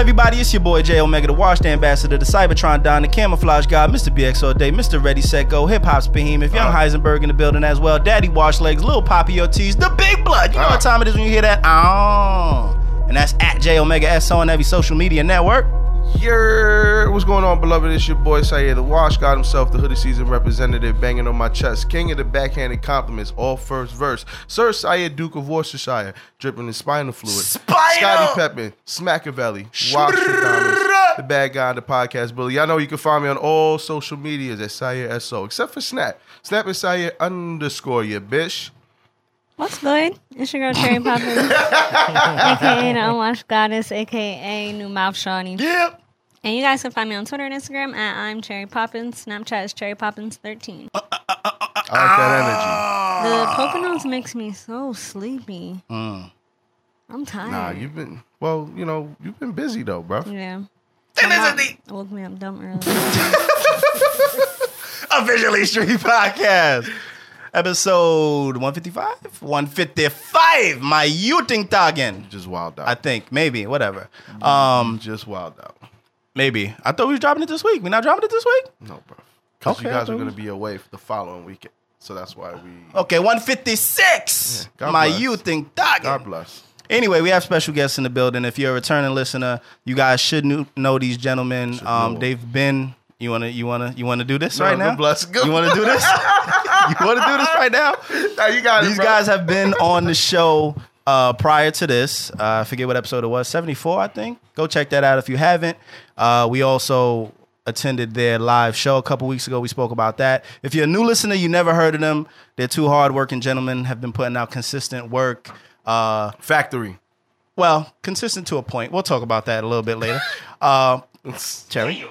everybody? It's your boy Jay Omega, the Wash, the ambassador, the Cybertron Don, the camouflage god, Mr. BX all day, Mr. Ready Set Go, Hip Hop's behemoth, Young uh. Heisenberg in the building as well, Daddy Wash Legs, Little Poppy Ortiz, the Big Blood. You know what uh. time it is when you hear that? Oh, and that's at Jay Omega S on every social media network. Yeah, what's going on, beloved? It's your boy Syer the Wash God himself, the hoodie season representative, banging on my chest, king of the backhanded compliments, all first verse. Sir Syer, Duke of Worcestershire, dripping in spinal fluid. Spinal! Scottie Pippen, Smackavelli, Wash the bad guy on the podcast bully. Y'all know you can find me on all social medias at Syer SO, except for Snap. Snap is Syer underscore you, bitch. What's good? It's your girl Cherry Poppins, aka the Unwashed Goddess, aka New Mouth Shawnee. Yep. And you guys can find me on Twitter and Instagram at I'm Cherry Poppins. Snapchat is Cherry Poppins 13. Uh, uh, uh, I like that energy. Ah. The Poconos makes me so sleepy. Mm. I'm tired. Nah, you've been, well, you know, you've been busy though, bro. Yeah. Then My there's the woke me up dumb early. officially Street Podcast. Episode 155? 155. My Yuting Tagen. Just wild out. I think. Maybe. Whatever. Mm-hmm. Um, just wild out. Maybe. I thought we was dropping it this week. We not dropping it this week? No, bro. Because Okay, you guys are going to be away for the following weekend. So that's why we. Okay, 156. Yeah, God My bless. Yuting Tagen. God bless. Anyway, we have special guests in the building. If you're a returning listener, you guys should know these gentlemen. Um, they've been. You wanna, you wanna, you wanna do this No, right now? God bless. Good You wanna do this? you wanna do this right now? Nah, you got it, These bro. guys have been on the show uh, prior to this. Uh, I forget what episode it was, 74, I think. Go check that out if you haven't. Uh, we also attended their live show a couple weeks ago. We spoke about that. If you're a new listener, you never heard of them. They're two hardworking gentlemen, have been putting out consistent work. Uh, Factory. well, consistent to a point. We'll talk about that a little bit later. Uh, Cherry,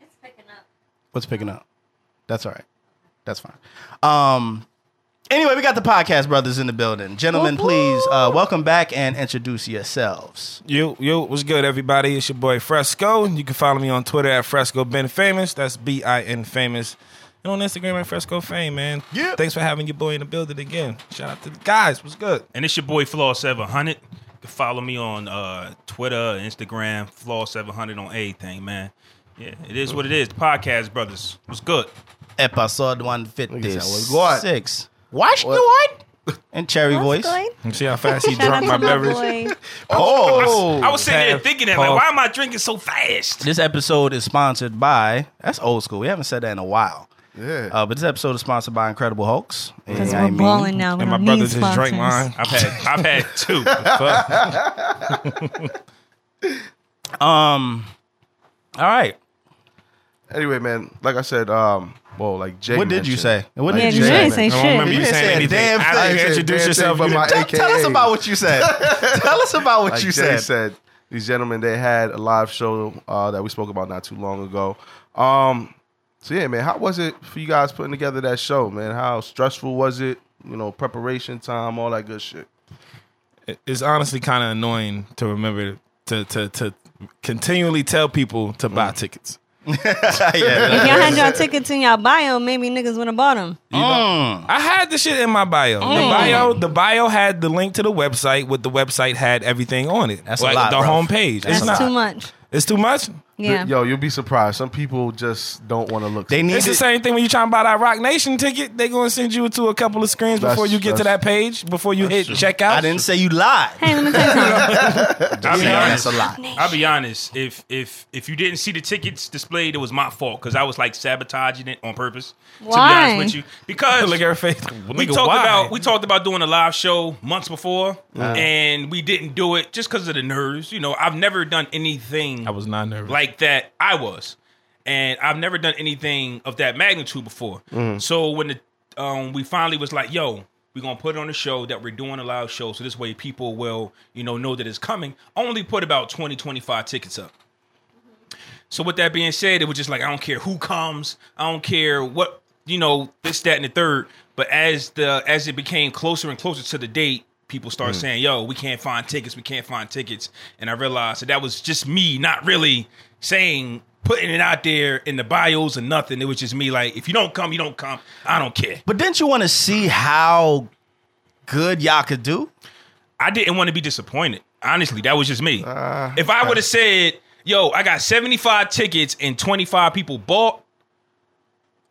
It's picking up. what's picking up? That's all right. That's fine. Um, anyway, we got the podcast brothers in the building. Gentlemen, please uh, welcome back and introduce yourselves. You, yo, what's good, everybody? It's your boy Fresco. You can follow me on Twitter at Fresco Bin Famous. That's B I N Famous. And on Instagram at Fresco Fame, man. Yeah. Thanks for having your boy in the building again. Shout out to the guys. What's good? And it's your boy Flaw Seven Hundred. You can follow me on uh, Twitter, Instagram, Flaw Seven Hundred on everything, man. Yeah, it is what it is. The podcast brothers. What's good? Episode Look at that. 156. What? Watch the what? And Cherry voice. Good? You see how fast he Shout out drunk to my my beverage? boy. Oh, I was sitting there thinking that, like, puff. why am I drinking so fast? this episode is sponsored by, that's old school. We haven't said that in a while. Yeah. Uh, but this episode is sponsored by Incredible Hulks. Because we're mean- balling now. We And my don't brother need just drank mine. I've had I've had two. Um, all right. Anyway, man, like I said, um, well, like Jay. What did you say? What like did you you say? say I don't remember you You saying say anything. damn After thing. you I said introduce damn yourself, thing, you but my didn't- Tell, tell us about what you said. tell us about what Like you Jay said. said, these gentlemen they had a live show uh, that we spoke about not too long ago. Um, so yeah, man, how was it for you guys putting together that show, man? How stressful was it? You know, preparation time, all that good shit. it's honestly kind of annoying to remember to to to continually tell people to buy tickets. yeah, If y'all had y'all tickets in y'all bio, maybe niggas would have bought them. You know, mm. I had the shit in my bio. The mm. bio, the bio had the link to the website. With the website had everything on it. That's a like lot, the bro. home page. That's It's not. too much. It's too much. Yeah. Yo, you'll be surprised. Some people just don't want to look. They need It's the same thing when you trying to buy that Roc Nation ticket. They're gonna send you to a couple of screens That's- before you get to that page. Before you hit checkout. I didn't say you lied. Hey, let me tell you something. I'll be Yeah, honest. that's a lot. I'll be honest. If if if you didn't see the tickets displayed, it was my fault because I was like sabotaging it on purpose. To be Why? honest with you, because Look at her face. we Nigga, talked why? about we talked about doing a live show months before, and we didn't do it just because of the nerves. You know, I've never done anything I was not nervous. like that. I was, and I've never done anything of that magnitude before. So when the um, we finally was like, "Yo, we're gonna put it on the show that we're doing a live show, so this way people will, you know, know that it's coming." Only put about 20, 25 tickets up. So with that being said, it was just like I don't care who comes, I don't care what you know, this, that, and the third. But as the as it became closer and closer to the date, people start saying, "Yo, we can't find tickets, we can't find tickets," and I realized that that was just me not really saying putting it out there in the bios or nothing. It was just me like, if you don't come, you don't come. I don't care. But didn't you want to see how good y'all could do? I didn't want to be disappointed. Honestly, that was just me. Uh, if I would have said, "Yo, I got 75 tickets and 25 people bought,"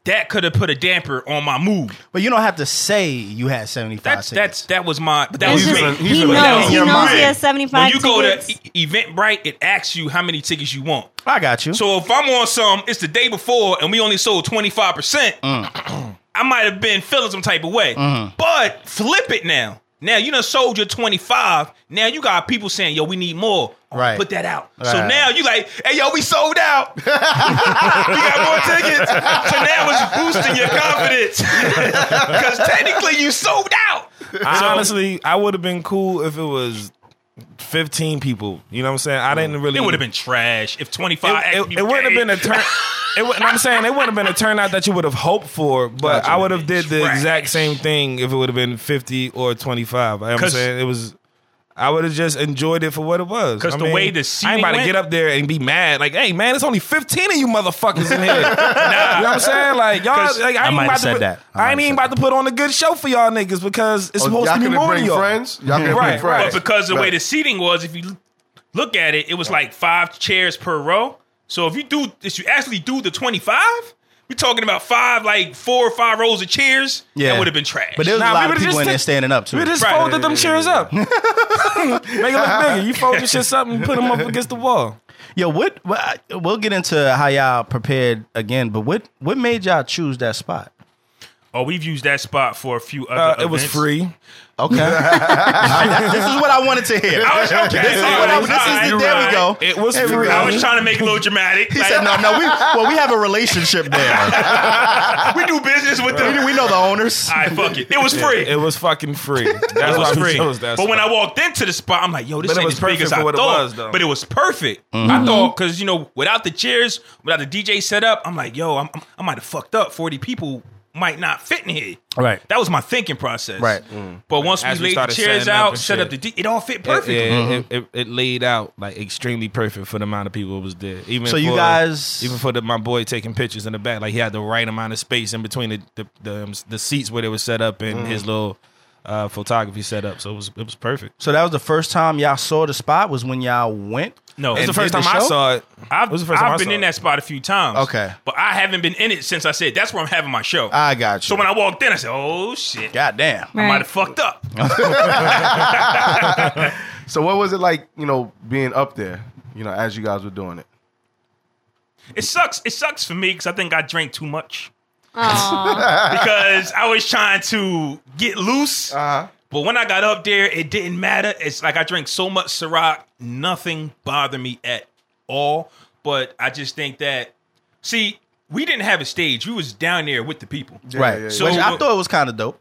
that could have put a damper on my mood. But you don't have to say you had 75 That's tickets. that's that was my. But that It's was just, me. in- he's he knows. He knows mind. he has seventy five. When five you go to e- Eventbrite, it asks you how many tickets you want. I got you. So if I'm on some, it's the day before, and we only sold 25 percent. Mm. I might have been feeling some type of way. Mm-hmm. But flip it now. Now you done sold your 25. Now you got people saying, "Yo, we need more." Oh, Right. Put that out. So now you like, "Hey, yo, we sold out. we got more tickets." So now it's boosting your confidence because technically you sold out. I honestly, I would have been cool if it was 15 people. You know what I'm saying? I didn't really. It would have been trash if 25. It, it, it wouldn't have been a turn. It, would- I'm saying it wouldn't have been a turnout that you would have hoped for, but Gotcha. I would have did the exact same thing if it would have been 50 or 25. I'm saying it was. I would have just enjoyed it for what it was. 'Cause I the mean, way the seating I ain't about to get up there and be mad. Like, hey man, it's only 15 of you motherfuckers in here. You know what I'm saying? Like y'all, 'Cause like, I, I ain't about to said put, that. I I, ain't even said about to put on a good show for y'all niggas because it's Oh, supposed to be more bring than y'all. friends. Y'all couldn't Right, bring friends. But because the way the seating was, if you look at it, it was like five chairs per row. So if you do, if you actually do the twenty five, we're talking about five, like four or five rows of chairs. Yeah. that would have been trash. but there was Nah, a we lot of people just in there standing up too. We just Right. folded them chairs up. Make it look bigger. You fold your shit up and put them up against the wall. Yo, what, what? We'll get into how y'all prepared again, but what what made y'all choose that spot? Oh, we've used that spot for a few other. Uh, it was events. free. Okay, this is what I wanted to hear. I was okay. This is all what I, right, this is all the, right, there we go. It was There free. I was trying to make it a little dramatic. He Like, said, "No, no, we well, we have a relationship there. we do business with them. we know the owners. All right, fuck it. It was free. It was fucking free. That's It was why we free. chose that But when. I walked into the spot, I'm like, yo, this But ain't was as big as I thought. was. But it was perfect. I thought because you know, without the chairs, without the DJ set up, I'm like, yo, I'm, I might have fucked up. Forty people might not fit in here. Right. That was my thinking process. Right. But mm. once As we we laid the chairs setting up out, and set up the D, it all fit It, perfect. yeah, mm-hmm. it, it, it laid out like extremely perfect for the amount of people who was there. Even So you guys- even for the, my boy taking pictures in the back, like he had the right amount of space in between the the, the, um, the seats where they were set up and his mm. little uh, photography set up. So it was it was perfect. So that was the first time y'all saw the spot. Was when y'all went. No, It was the first did the time I saw it. I've, It was the first time I've I been saw in it. that spot a few times. Okay. But I haven't been in it since I said that's where I'm having my show. I got you. so when I walked in, I said, oh shit. God damn. I might have fucked up. So what was it like, you know, being up there, you know, as you guys were doing it? It sucks. It sucks for me because I think I drank too much. Aw. because I was trying to get loose. Uh-huh. But when I got up there, it didn't matter. It's like I drank so much Ciroc, nothing bothered me at all. But I just think that, see, we didn't have a stage. We was down there with the people. right. yeah, So- Which I thought it was kind of dope.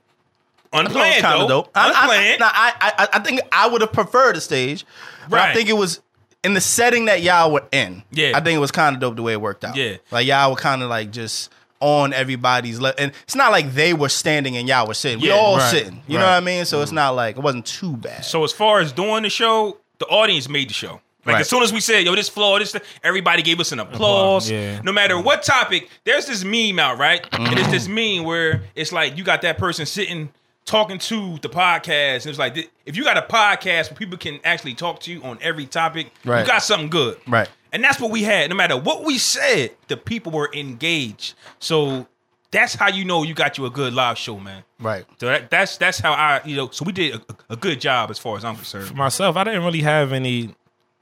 I it was Unplanned, kind though. of dope. I, I, Unplanned. now, I, I, I think I would have preferred a stage, but I think it was in the setting that y'all were in. Yeah. I think it was kind of dope the way it worked out. Yeah. like y'all were kind of like just on everybody's le- and it's not like they were standing and y'all were sitting. We Yeah. all Right. sitting. You know what I mean? So it's mm. not like it wasn't too bad. So as far as doing the show, the audience made the show. Like Right. as soon as we said, "Yo, this floor, this," everybody gave us an uh-huh. applause. yeah. No matter mm-hmm. what topic, there's this meme out, right? And it's this mm-hmm. meme where it's like you got that person sitting talking to the podcast, and it's like if you got a podcast where people can actually talk to you on every topic, Right. you got something good, Right. And that's what we had. No matter what we said, the people were engaged. So that's how you know you got you a good live show, man. right. So that, that's that's how I you know. So we did a, a good job as far as I'm concerned. For myself, I didn't really have any.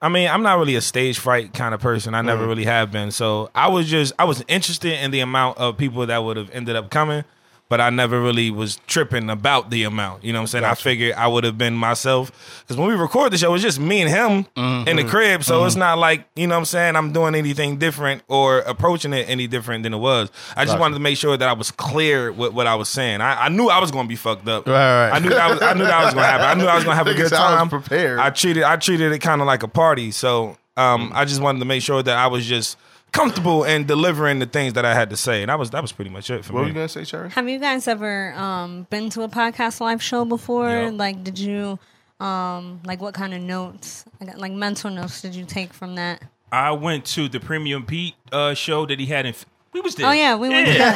I mean, I'm not really a stage fright kind of person. I Mm. never really have been. So I was just, I was interested in the amount of people that would have ended up coming, but I never really was tripping about the amount. You know what I'm saying? I figured I would have been myself because when we record the show, it's just me and him Mm-hmm. in the crib. So it's not like you know what I'm saying. I'm doing anything different or approaching it any different than it was. I just Gotcha. wanted to make sure that I was clear with what I was saying. I, I knew I was going to be fucked up. Right, right. I knew that was, I knew that was going to happen. I knew I was going to have a good time. prepared. I treated I treated it kind of like a party. So um, I just wanted to make sure that I was just comfortable in delivering the things that I had to say, and that was that was pretty much it for What were me. you gonna say, Cherry? Have you guys ever um, been to a podcast live show before? Yeah. Like, did you um, like what kind of notes, like mental notes, did you take from that? I went to the Premium Pete uh, show that he had in We was there. Oh yeah, we went Yeah.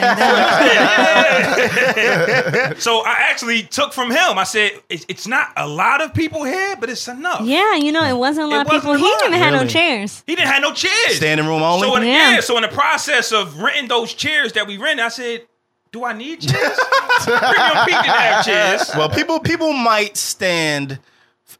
together. So I actually took from him. I said, it's, it's not a lot of people here, but it's enough. Yeah, you know, it wasn't a lot It of people. He didn't even have no chairs. He didn't have no chairs. Standing room only. So in, Yeah. yeah. So in the process of renting those chairs that we rented, I said, "Do I need chairs?" Premium Pete didn't have chairs. well, people people might stand,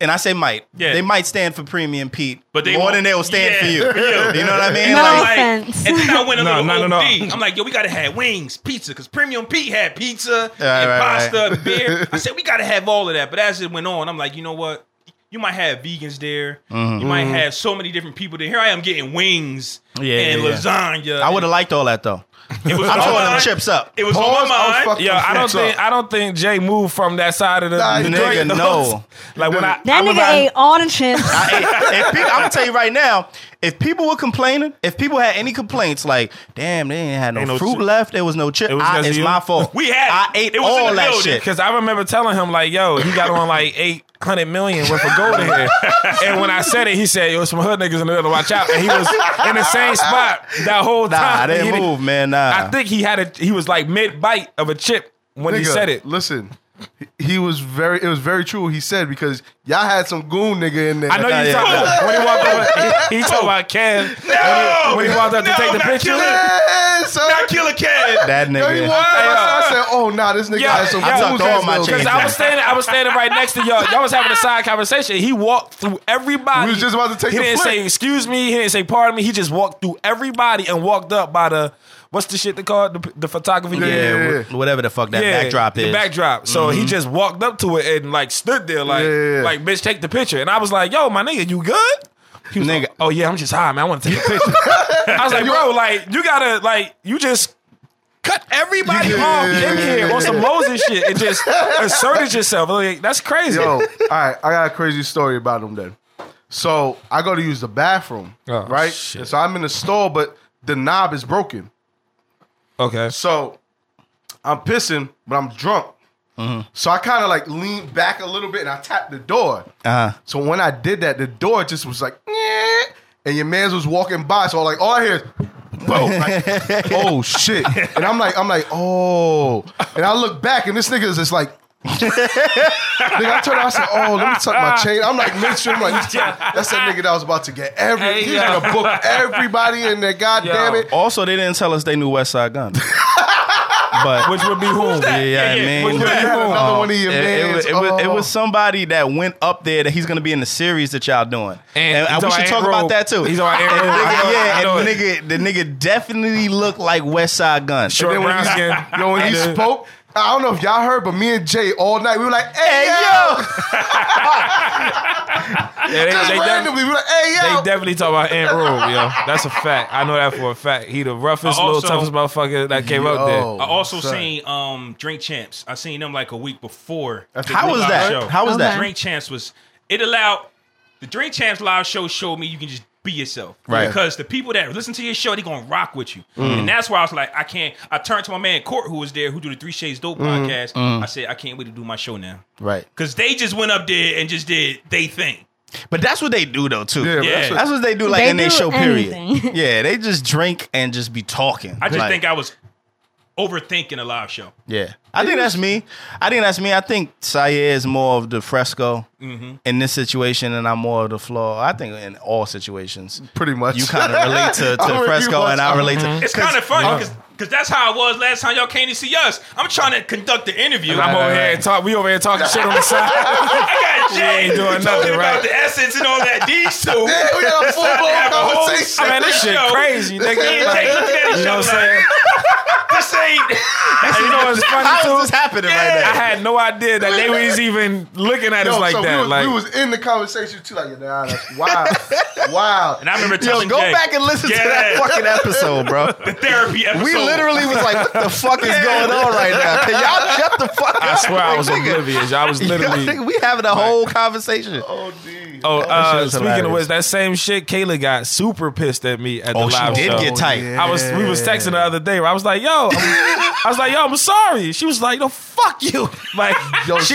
and I say might. Yeah. They might stand for Premium Pete, But they more won't- than they will stand yeah, for you. for you. You know what I mean? No Like, offense. And then I went a no, little no, no, OD. I'm like, yo, we gotta have wings, pizza, because Premium Pete had pizza Right, and right, pasta right. and beer. I said we gotta have all of that. But as it went on, I'm like, you know what? You might have vegans there. Mm-hmm. You might have so many different people there. Here I am getting wings Yeah, and yeah, yeah. lasagna. I would have liked all that though. It was I'm on throwing my them mind. chips up. It was Pause, on I my mind. fucking- Yo, I don't What's up? think I don't think Jay moved from that side of the, Nah, the Nigga, no. Like when I, That I nigga remember ate all the chips. I, if people, I'm gonna tell you right now, if people were complaining, if people had any complaints, like, damn, they ain't had no, Ain't no fruit chip. left, there was no chip. It was I, it's you? my fault. We had I it. ate It was in all the that building. shit. Because I remember telling him like, "Yo, he got on like eight hundred million worth of gold in here." and when I said it, he said, "Yo, some hood niggas in the middle. Watch out!" And he was in the same spot that whole Nah, time. I didn't He move, man. Nah. I think he had a. He was like mid bite of a chip when he Nigga, said it. Listen, he- he was very. It was very true. what He said because y'all had some goon nigga in there. I know you Yeah, talking about when he walked over. He, he talking about Kev No, when he walked up to no, take the not picture. Killer, Yeah, son. not Killer Cat. that Yo, nigga. walked Hey, yo. I said, "Oh, nah, this nigga Yeah, has some I goons tucked all my his chains I was standing, I was standing right next to y'all. Y'all was having a side conversation. He walked through everybody. We was just about to take He the didn't flip. say excuse me. He didn't say pardon me. He just walked through everybody and walked up by the what's the shit they call it? The, the photography. Yeah, yeah, yeah, yeah. whatever the fuck that backdrop is. the backdrop. So he mm-hmm. just walked up to it and like stood there like Yeah, yeah, yeah. like bitch take the picture. And I was like, yo, my nigga, you good? He was Nigga. like, oh yeah, I'm just high, man. I want to take a picture. I was like, bro, like you gotta like you just cut everybody Yeah, off yeah, in yeah, here yeah, on some yeah. Moses shit and just asserted yourself. Like, that's crazy. Yo, all right, I got a crazy story about him then. So I go to use the bathroom, Oh, right? shit. And so I'm in the stall, but the knob is broken. Okay. So I'm pissing, but I'm drunk. So I kind of like leaned back a little bit and I tapped the door. Uh-huh. So when I did that, the door just was like, "Nyeh," and your man's was walking by. So I'm like all I hear is boom. Like, oh shit. And I'm like, I'm like, oh. And I look back and this nigga is just like nigga, I turned around, I said, oh, let me tuck my chain. I'm like midstream, I'm like, that's that nigga that was about to get every Hey, he's yo. gonna book everybody in there, god Yo. damn it. Also, they didn't tell us they knew Westside Gunn. but Which would be whom? yeah, Yeah, I yeah, mean, which You had another one of your it, it mans. was, it, was, it Oh. was somebody that went up there that he's going to be in the series that y'all doing, And and, he's we talking should about talk Ant about that too. He's talking about And Ant the Rowe. I nigga, know- yeah, know and the nigga, the nigga definitely looked like Westside Gunn. Short then when brown he, skin. yo, when he uh, spoke, I don't know if y'all heard, but me and Jay all night we were like, "Hey, Hey, yo!" yo. Yeah, they, Just they, randomly, we were like, "Hey, yo!" they definitely talk about Ant Rule, yo. That's a fact. I know that for a fact. He the roughest, I little toughest motherfucker that came up there. I also son. seen um Drink Champs. I seen them like a week before. the How was that? Show. How was that? Drink Champs was it allowed the Drink Champs live show showed me you can just be yourself. Right. Because the people that listen to your show, they gonna rock with you. Mm. And that's why I was like, I can't I turned to my man Court who was there, who do the Three Shades Dope Mm. podcast. I said, I can't wait to do my show now. Right, Cause they just went up there and just did they thing. but that's what they do though too. Yeah, Yeah. that's what- That's what they do, like They in their do show. Period. yeah, they just drink and just be talking. I just Like, think I was overthinking a live show. Yeah, I think that's me. I think that's me. I think Syer is more of the fresco Mm-hmm. in this situation, and I'm more of the Flaw. I think in all situations, pretty much. you kind of relate to, I'm to fresco, and I Wes. relate to. It's kind of funny because that's how it was last time y'all came to see us. I'm trying to conduct the interview. I'm over right, here and talk. We over here talking shit on the side. I got Jay ain't doing talking nothing, about right? the essence and all that. These two. Yeah, we had a full Have a blown whole- conversation. I mean, this shit crazy, nigga. Me and Like, Jay looking at each you know what I'm saying? Like, this ain't. You know what's funny How too? is this happening right now? I had no idea that they was even looking at us like so that. We was, like, we was in the conversation too, like, nah, that's wow, wow. And I remember Yo, telling go Jay, back and listen to that fucking episode, bro. The therapy episode. We literally was like, "What the fuck is going on right now?" Can y'all shut the fuck up? I swear I was nigga, oblivious. I was literally. nigga, we having a whole conversation. Oh, D. Oh, uh, was speaking of which, that same shit, Kayla got super pissed at me at the Oh, she live did show. get tight. yeah. I was we was texting the other day. Where I was like, "Yo, I'm, was like, yo, I'm sorry. She was like, no, fuck you. Like, Yo, she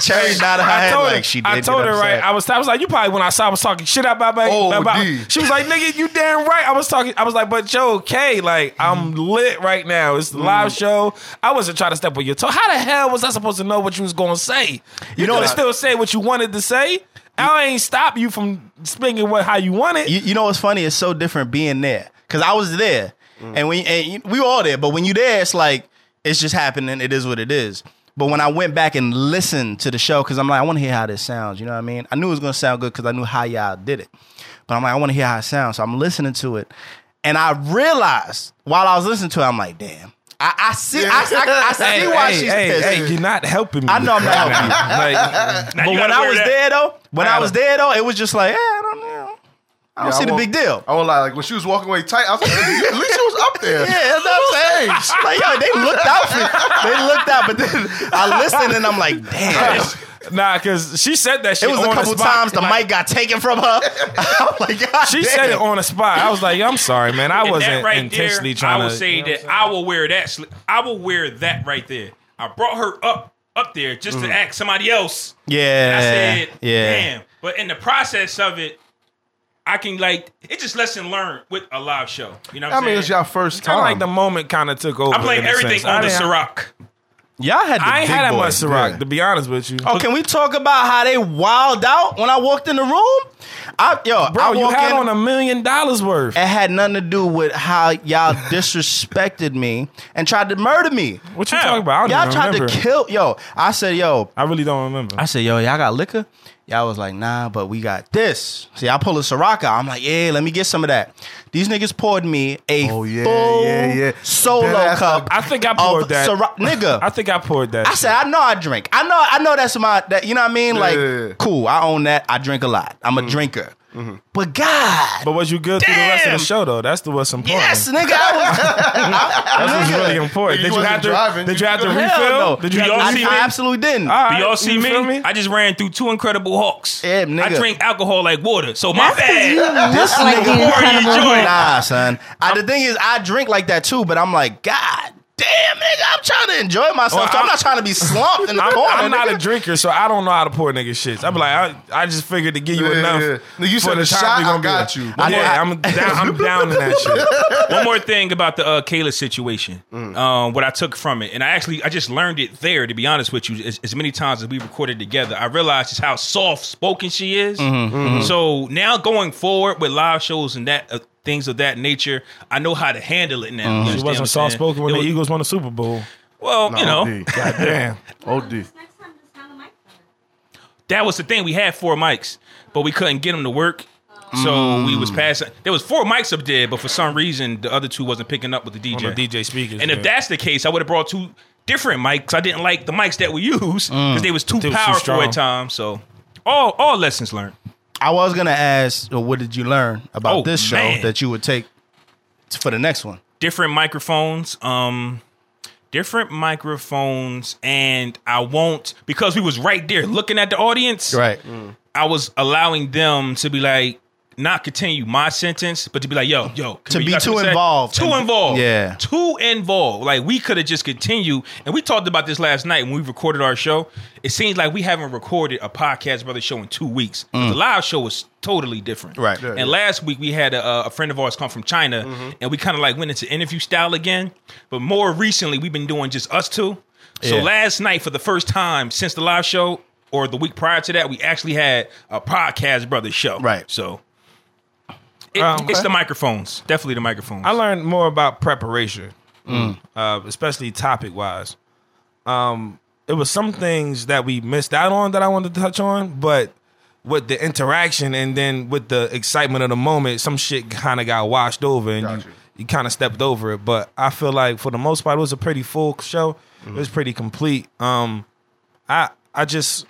Cherry nodded her I head told like she did I told get her right. I was, I was like, you probably when I saw I was talking shit about my Oh, about. She was like, nigga, you damn right. I was talking. I was like, but Joe, okay, like I'm lit right now. It's the live Mm. show. I wasn't trying to step on your toe. How the hell was I supposed to know what you was going to say? You, know know, what- still say what you wanted to say. I ain't stop you from speaking what how you want it. You, you know what's funny? It's so different being there because I was there, mm. and we and we were all there. But when you there, it's like it's just happening. It is what it is. But when I went back and listened to the show, because I'm like, I want to hear how this sounds. You know what I mean? I knew it was gonna sound good because I knew how y'all did it. But I'm like, I want to hear how it sounds. So I'm listening to it, and I realized while I was listening to it, I'm like, damn. I, I see. I, I, I see Hey, why hey, she's hey, pissed. hey, you're not helping me. I know I'm not helping you. Like, But you when I was that. there though, when I gotta- was there though, it was just like, eh, I don't know. I don't Yeah, see the big deal. I won't lie. Like when she was walking away tight, I was like, "Nigga, at least she was up there. Yeah, that's what I'm saying. like, yo, they looked out for They looked out, but then I listened and I'm like, damn. nah, because she said that shit It was a couple the spot. times the Like, mic got taken from her. I'm like, God She damn. said it on the spot. I was like, I'm sorry, man. I And wasn't right intentionally there, trying I will to. say that I will wear that. sli- I will wear that right there. I brought her up up there just to mm-hmm. act somebody else. Yeah. I said, yeah. damn. But in the process of it, I can like it just lesson learned with a live show. You know what I I'm mean, saying? it's your first Kind time. of like the moment kind of took over. I blame in everything sense. on I the didn't- Ciroc. Y'all had the I ain't big had that much boys. Ciroc, yeah. to be honest with you. Oh, can we talk about how they wild out when I walked in the room? I, yo, Bro, I you walk had in, on a million dollars worth. it had nothing to do with how y'all disrespected me and tried to murder me. What you Hell, talking about? I Y'all don't tried remember. to kill. Yo, I said, yo, I really don't remember. I said, yo, y'all got liquor? Y'all was like, nah, but we got this. See, I pull a Ciroc out. I'm like, yeah, let me get some of that. These niggas poured me a Oh, yeah, full yeah, yeah. solo That's cup. I think I poured that. Ciroc. Nigga. I think I poured that. I said, I know I drink. I know, I know that's my, that, you know what I mean? Like, cool. I own that. I drink a lot. I'm a Mm-hmm. drinker. Mm-hmm. But God, but was you good through the rest of the show though? That's the what's important. yes, nigga. I That's what's nigga. really important. You Did you have to? driving. Did you have to You- refill? Hell no. Did you y'all to see I, me? I absolutely didn't. All Do y'all see you me? feel me? I just ran through two Incredible Hulks. Yeah, nigga. I drink alcohol like water. So my That's 'cause you bad. look like the nigga pouring Incredible your joint. Hulk. Nah, son. I, the thing is, I drink like that too, but I'm like, God damn, nigga, I'm trying to enjoy myself. Well, so I'm, I'm- not trying to be slumped in the I'm, corner. I'm not a drinker, so I don't know how to pour nigga shits. I'm like, I, I just figured to give you Yeah, enough. yeah. Nigga, you for said the a time shot, we I gonna be got like- you. Yeah, I'm down. I'm down in that shit. One more thing about the uh, Kayla situation, Mm. um, what I took from it, and I actually I just learned it there. To be honest with you, as, as many times as we recorded together, I realized just how soft spoken she is. Mm-hmm, So now going forward with live shows and that uh, things of that nature, I know how to handle it now. Mm-hmm. She understand what I'm wasn't soft spoken when It the was- Eagles won the Super Bowl. Well, you know, OD. God damn. OD. that was the thing. We had four mics, but we couldn't get them to work. So we was passing. There was four mics up there, but for some reason the other two wasn't picking up with the DJ. On the DJ speakers. And if that's the case, I would have brought two different mics. I didn't like the mics that we used because they was too They was too powerful strong. at times. So all all lessons learned. I was gonna ask, well, what did you learn about Oh, this show man. that you would take for the next one? Different microphones, um, different microphones, and I won't because we was right there looking at the audience. Right. I was allowing them to be like. Not continue my sentence, but to be like, yo, yo, To be too something to say? involved. too involved, Yeah. too involved. Like we could have just continued, and we talked about this last night when we recorded our show. It seems like we haven't recorded a podcast brother show in two weeks. The live show was totally different, Mm. Right. Yeah, and yeah. last week we had a, a friend of ours come from China, Mm-hmm. and we kind of like went into interview style again. But more recently, we've been doing just us two. So Yeah. last night, for the first time since the live show, or the week prior to that, we actually had a podcast brother show. Right. So. It, Oh, okay. It's the microphones, definitely the microphones. I learned more about preparation, uh, especially topic wise. Um, it was some things that we missed out on that I wanted to touch on, but with the interaction and then with the excitement of the moment, some shit kind of got washed over and Got you, you. you kind of stepped over it. But I feel like for the most part, it was a pretty full show. It was pretty complete. Um, I I just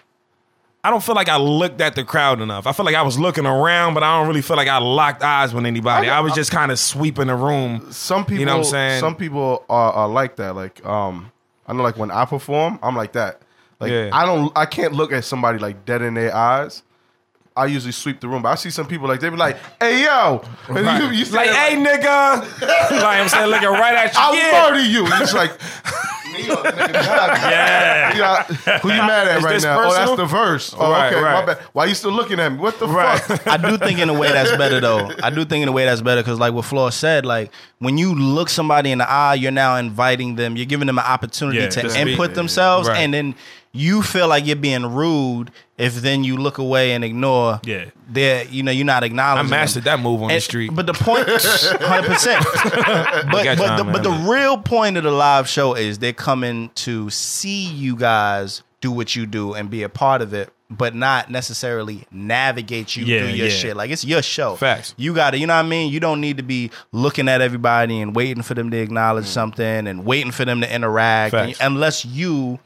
I don't feel like I looked at the crowd enough. I feel like I was looking around, but I don't really feel like I locked eyes with anybody. I, was just kind of sweeping the room. Some people, You know what I'm saying? Some people are, are like that. Like, um, I know, like when I perform, I'm like that. Like, Yeah. I don't, I can't look at somebody like dead in their eyes. I usually sweep the room, but I see some people like they be like, "Hey yo," and you, you say Like, hey, nigga. like I'm saying, looking right at you. I'll yeah. murder you. And it's like, me or nigga Yeah. You got- who you mad at Is right this now? Oh, that's the verse. Oh, Right, okay, my bad. Why you still looking at me? What the Right. fuck? I do think in a way that's better though. I do think in a way that's better because like what Flaw said, like when you look somebody in the eye, you're now inviting them, you're giving them an opportunity Yeah, to to speak. input themselves, Right. and then you feel like you're being rude if then you look away and ignore. Yeah. they're you know you're not I acknowledging. them. mastered that move on the street. But the point, hundred percent. But got but the, man. but the real point of the live show is they're coming to see you guys do what you do and be a part of it, but not necessarily navigate you Yeah, through your yeah. shit. Like it's your show. Facts. You got to, you know what I mean. You don't need to be looking at everybody and waiting for them to acknowledge something and waiting for them to interact, Mm. Facts. unless you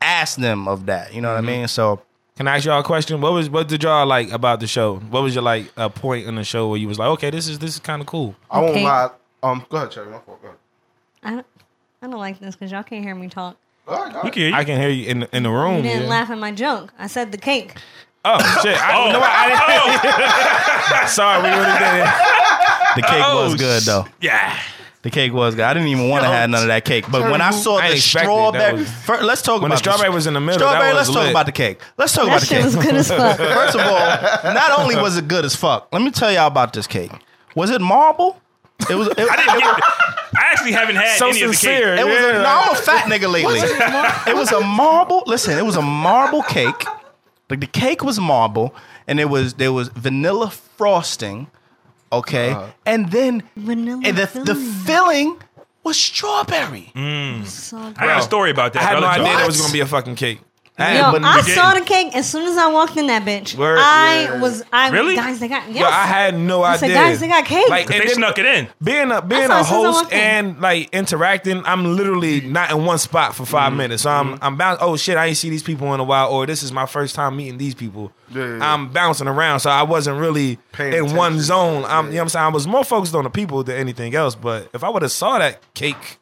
ask them of that. You know what I mean? So. Can I ask y'all a question? What was what did y'all like about the show? What was your like a point in the show where you was like, okay, this is this is kind of cool. I won't Okay. lie. Um, go ahead, Cherry. My fault. Go ahead. I don't, I don't like this because y'all can't hear me talk. All right, all right. Okay. I can hear you in the, in the room. You room. didn't yeah. laugh at my joke. I said the cake. Oh shit! I, you know what? I didn't, sorry, we really did. It. The cake Oh, was good though. Yeah. The cake was good. I didn't even want to have none of that cake. But when I saw I the ain't expected. strawberry, was- Fir- let's talk about it. When the about strawberry was in the middle, that Strawberry. was let's talk lit. about the cake. Let's talk That about the shit cake. was good as fuck. First of all, not only was it good as fuck, let me tell y'all about this cake. Was it marble? It was. It, I didn't get I actually haven't had So any sincere. of the cake. It was Yeah, a, no, I'm a fat nigga lately. it was a marble. Listen, it was a marble cake. Like the cake was marble, and it was there was vanilla frosting. Okay, uh-huh. and then Vanilla and the, the filling. filling was strawberry. So I got a story about that. I had no I'll let you- idea there was gonna be a fucking cake. I Yo, I we saw the cake as soon as I walked in that bitch. Word. I Yeah. was, I Really? guys, they got yes. Yo, I had no I said, idea. guys, they got cake. Like, They then snuck it in. being a being saw a as soon as I host walked in. and like interacting, I'm literally not in one spot for 5 mm-hmm. minutes. So I'm mm-hmm. I'm bound. Oh shit, I ain't see these people in a while, or this is my first time meeting these people. Yeah, yeah, yeah. I'm bouncing around, so I wasn't really Paying in one attention. zone. I'm, Yeah. You know what I'm saying? I was more focused on the people than anything else. But if I would have saw that cake,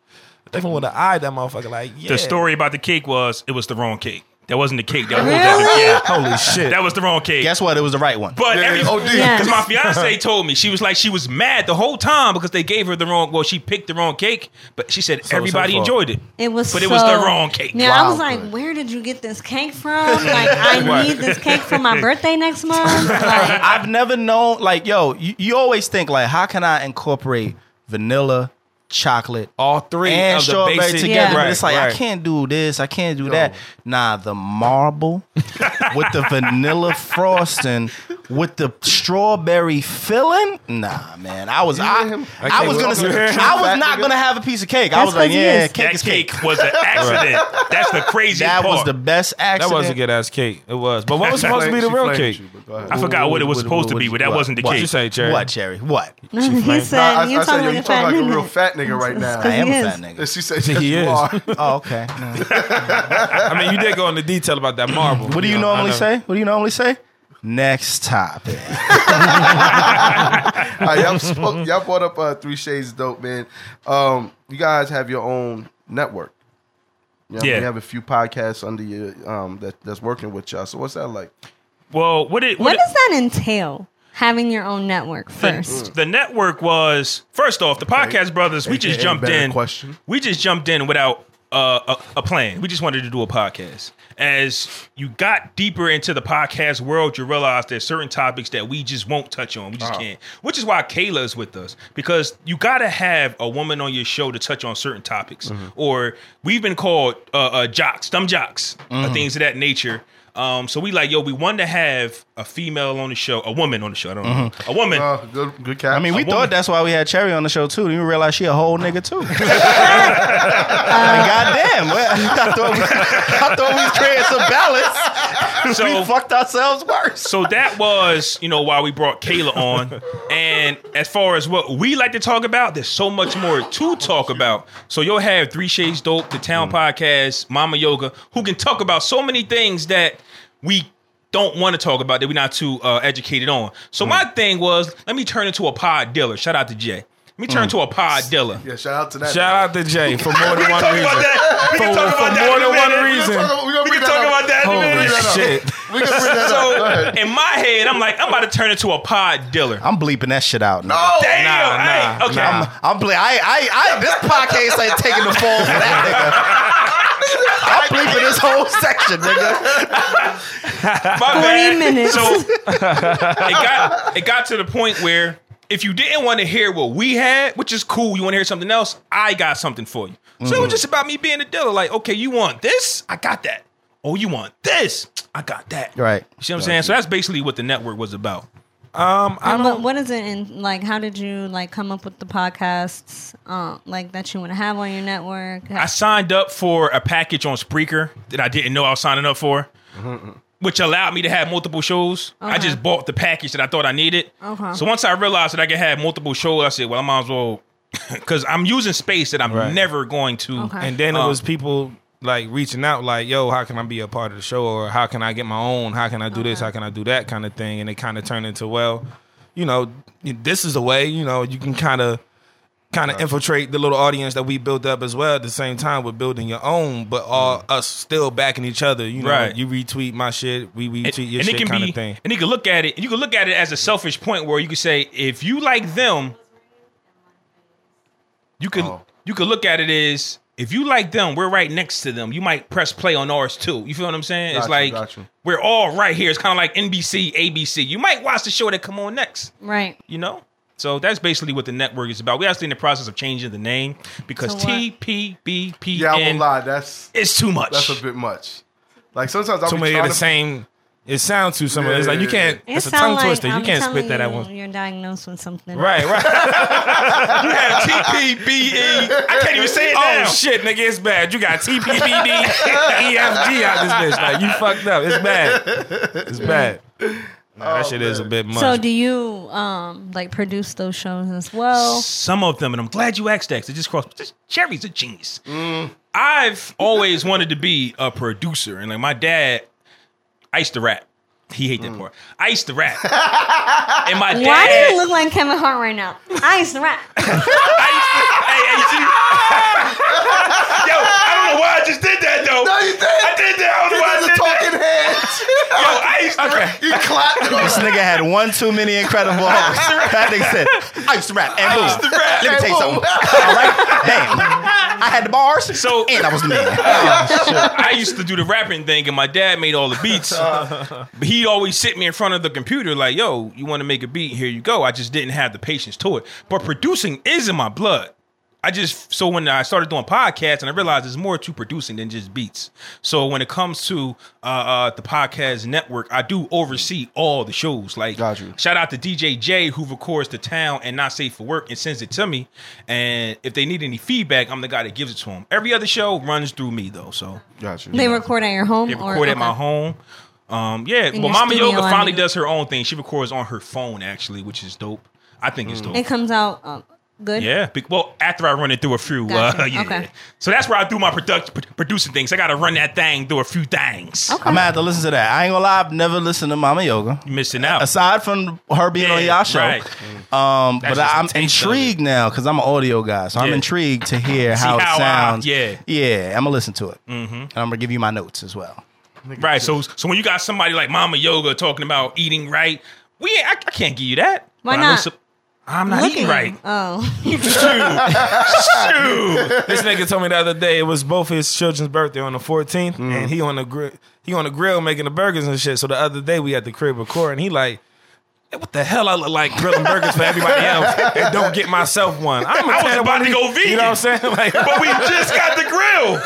I definitely would have eyed that motherfucker. Like, yeah. The story about the cake was it was the wrong cake. That wasn't the cake. That was, Really? yeah, Holy shit! that was the wrong cake. Guess what? It was the right one. But Yeah, every oh, OD. Yeah. because my fiance told me she was like she was mad the whole time because they gave her the wrong. Well, she picked the wrong cake, but she said So everybody it's enjoyed it. It was, But it was the wrong cake. Yeah, I was like, where did you get this cake from? Like, I need this cake for my birthday next month. Like, I've never known, like, yo, you, you always think, like, how can I incorporate vanilla, chocolate, All three and of strawberry basic together? Yeah. Right, it's like, I can't do this, I can't do that. Nah, the marble with the vanilla frosting with the strawberry filling. Nah, man, I was, I, I, I was gonna, say, I was not gonna have a piece of cake. I was like, yeah, is. cake That is cake cake. was an accident. That's the crazy part. That part. was the best accident. that was a good ass cake. It was. But what was supposed to be the real cake? you, but go ahead. I forgot what it was supposed to be, but that wasn't the what What you cake. say, Cherry? What, Cherry? What? he said, I, I, you I said, talking like a talking fat like a nigga. real fat nigga right now. I am a fat nigga. She said, He you is. are. Oh, okay. I mean, you did go into detail about that marble. What do you know, normally say? What do you normally say? Next topic. All right, y'all, spoke, y'all brought up uh, Three Shades Dope, man. Um, you guys have your own network. You know, Yeah. You have a few podcasts under you um, that, that's working with y'all. So what's that like? Well, what it What it- does that entail? Having your own network first. The network was first off the podcast brothers. We just AKA jumped better in. question. We just jumped in without uh, a, a plan. We just wanted to do a podcast. As you got deeper into the podcast world, you realize there's certain topics that we just won't touch on. We just can't. Which is why Kayla is with us because you got to have a woman on your show to touch on certain topics. Or we've been called uh, uh, jocks, dumb jocks, uh, things of that nature. Um, so we like, yo, we wanted to have a female on the show, a woman on the show. I don't know, a woman. Uh, good, good cap. I mean, we A thought woman. that's why we had Cherry on the show too. Then we realized she a whole nigga too. like, goddamn, well, I thought we, I thought we was creating some balance. So- we fucked ourselves worse. So that was, you know, why we brought Kayla on. And as far as what we like to talk about, there's so much more to talk about. So you'll have Three Shades Dope, the Town mm. Podcast, Mama Yoga, who can talk about so many things that we don't want to talk about that we're not too uh, educated on. So my mm. thing was, let me turn into a pod dealer. Shout out to Jay. Let me turn mm. to a pod dealer. yeah, shout out to that. Shout out to Jay for more than one reason. about that. We can For- for more than one reason. We're gonna, we're gonna We bring can that talk up. about that in a Holy minute. shit! We can bring that up. So in my head, I'm like, I'm about to turn into a pod dealer. I'm bleeping that shit out. No, Oh, Damn. Nah, hey, nah, okay. nah. I'm ble- I, I, I, this podcast ain't taking the fall for that nigga. I'm bleeping this whole section, nigga. My 40 bad. minutes. So it got it got to the point where if you didn't want to hear what we had, which is cool, you want to hear something else, I got something for you. So it was mm-hmm. just about me being a dealer. Like, okay, you want this? I got that. Oh, you want this? I got that. Right. You see what I'm saying? So that's basically what the network was about. Um, I don't. what, what is it in like how did you like come up with the podcasts uh, like that you want to have on your network I signed up for a package on Spreaker that I didn't know I was signing up for, which allowed me to have multiple shows. I Okay. just bought the package that I thought I needed. Okay. So once I realized that I could have multiple shows, I said, well, I might as well, because I'm using space that I'm Right. never going to. Okay. And then it Um, was people like reaching out, like, "Yo, how can I be a part of the show? Or how can I get my own? How can I do this? How uh-huh. can I do that?" Kind of thing. And it kind of turned into, well, you know, this is a way. You know, you can kind of kind of infiltrate the little audience that we built up as well at the same time with building your own, but all mm. us still backing each other. You know, Right. you retweet my shit, we retweet your and shit, kind of thing. and you can look at it, and you can look at it as a selfish point where you can say, if you like them, you could Oh. you could look at it as if you like them, we're right next to them. You might press play on ours too. You feel what I'm saying? Got it's you, like got we're all right here. It's kind of like NBC, ABC. You might watch the show that come on next. right You know. So that's basically what the network is about. We're actually in the process of changing the name because To what? TPBPN Yeah, I won't lie. That's it's too much. that's a bit much. Like sometimes I'll Too be many trying of the to same. It sounds too similar. It's like you can't. it It's a tongue like twister. You I'm can't spit that at once. you're diagnosed with something Right, right. you had TPBE. I can't even say it now. Oh shit, nigga, it's bad. You got TPPD, EFG E out this bitch. Like you fucked up. It's bad. It's bad. Nah, that shit is a bit much. so do you um like produce those shows as well Some of them, and I'm glad you asked that. 'cause It just crossed. Just, Jerry's a genius. I've always wanted to be a producer, and like my dad, I used to rap. He hate that mm. part. I used to rap, and my dad. why do you look like Kevin Hart right now I used to rap I used to, hey, hey, see? Yo, I don't know why I just did that though. No, you did. I did that. I don't know why I the did that. talking heads. Yo, I used to rap. you clapped. This nigga had one too many incredible Hulks. That nigga said, I used to rap. And boom. used to rap. Let me tell you something. boom. All right? Damn. I had the bars, So- and I was the man. Oh, I used to do the rapping thing, and my dad made all the beats. Uh-huh. but he'd always sit me in front of the computer, like, "Yo, you want to make a beat? Here you go." I just didn't have the patience to it. But producing is in my blood. I just so when I started doing podcasts, and I realized there's more to producing than just beats. So when it comes to uh, uh, the podcast network, I do oversee all the shows. Like, Got you. shout out to DJ J who records the town and not safe for work and sends it to me. And if they need any feedback, I'm the guy that gives it to them. Every other show runs through me though. So Got you. they record at your home they or record at my home. Um, yeah, In well, Mama Yoga finally does her own thing. She records on her phone actually, which is dope. I think it's dope. it comes out um, good Yeah, be- well, after I run it through a few, Gotcha. uh, yeah. Okay. So that's where I do my production, producing things. I got to run that thing through a few things. okay I'm gonna have to listen to that. I ain't gonna lie, I've never listened to Mama Yoga. You missing out. Aside from her being on Yeah, y'all show. right. Um, That's but just a I'm intrigued now because I'm an audio guy, so I'm intrigued to hear how, how it sounds. yeah. yeah, I'm gonna listen to it. Mm-hmm. And I'm gonna give you my notes as well. Right. So, so when you got somebody like Mama Yoga talking about eating right, we ain't, I, I can't give you that. Why But not? Some- I'm not Look eating at right. you. oh Shoot. this nigga told me the other day it was both his children's birthday on the 14th, Mm-hmm. and he on the grill, he on the grill making the burgers and shit. So the other day we at the crib recording, he like. "Hey, What the hell I look like grilling burgers for everybody else and don't get myself one. I'm I was about to go vegan. You know what I'm saying? Like, but we just got the grill.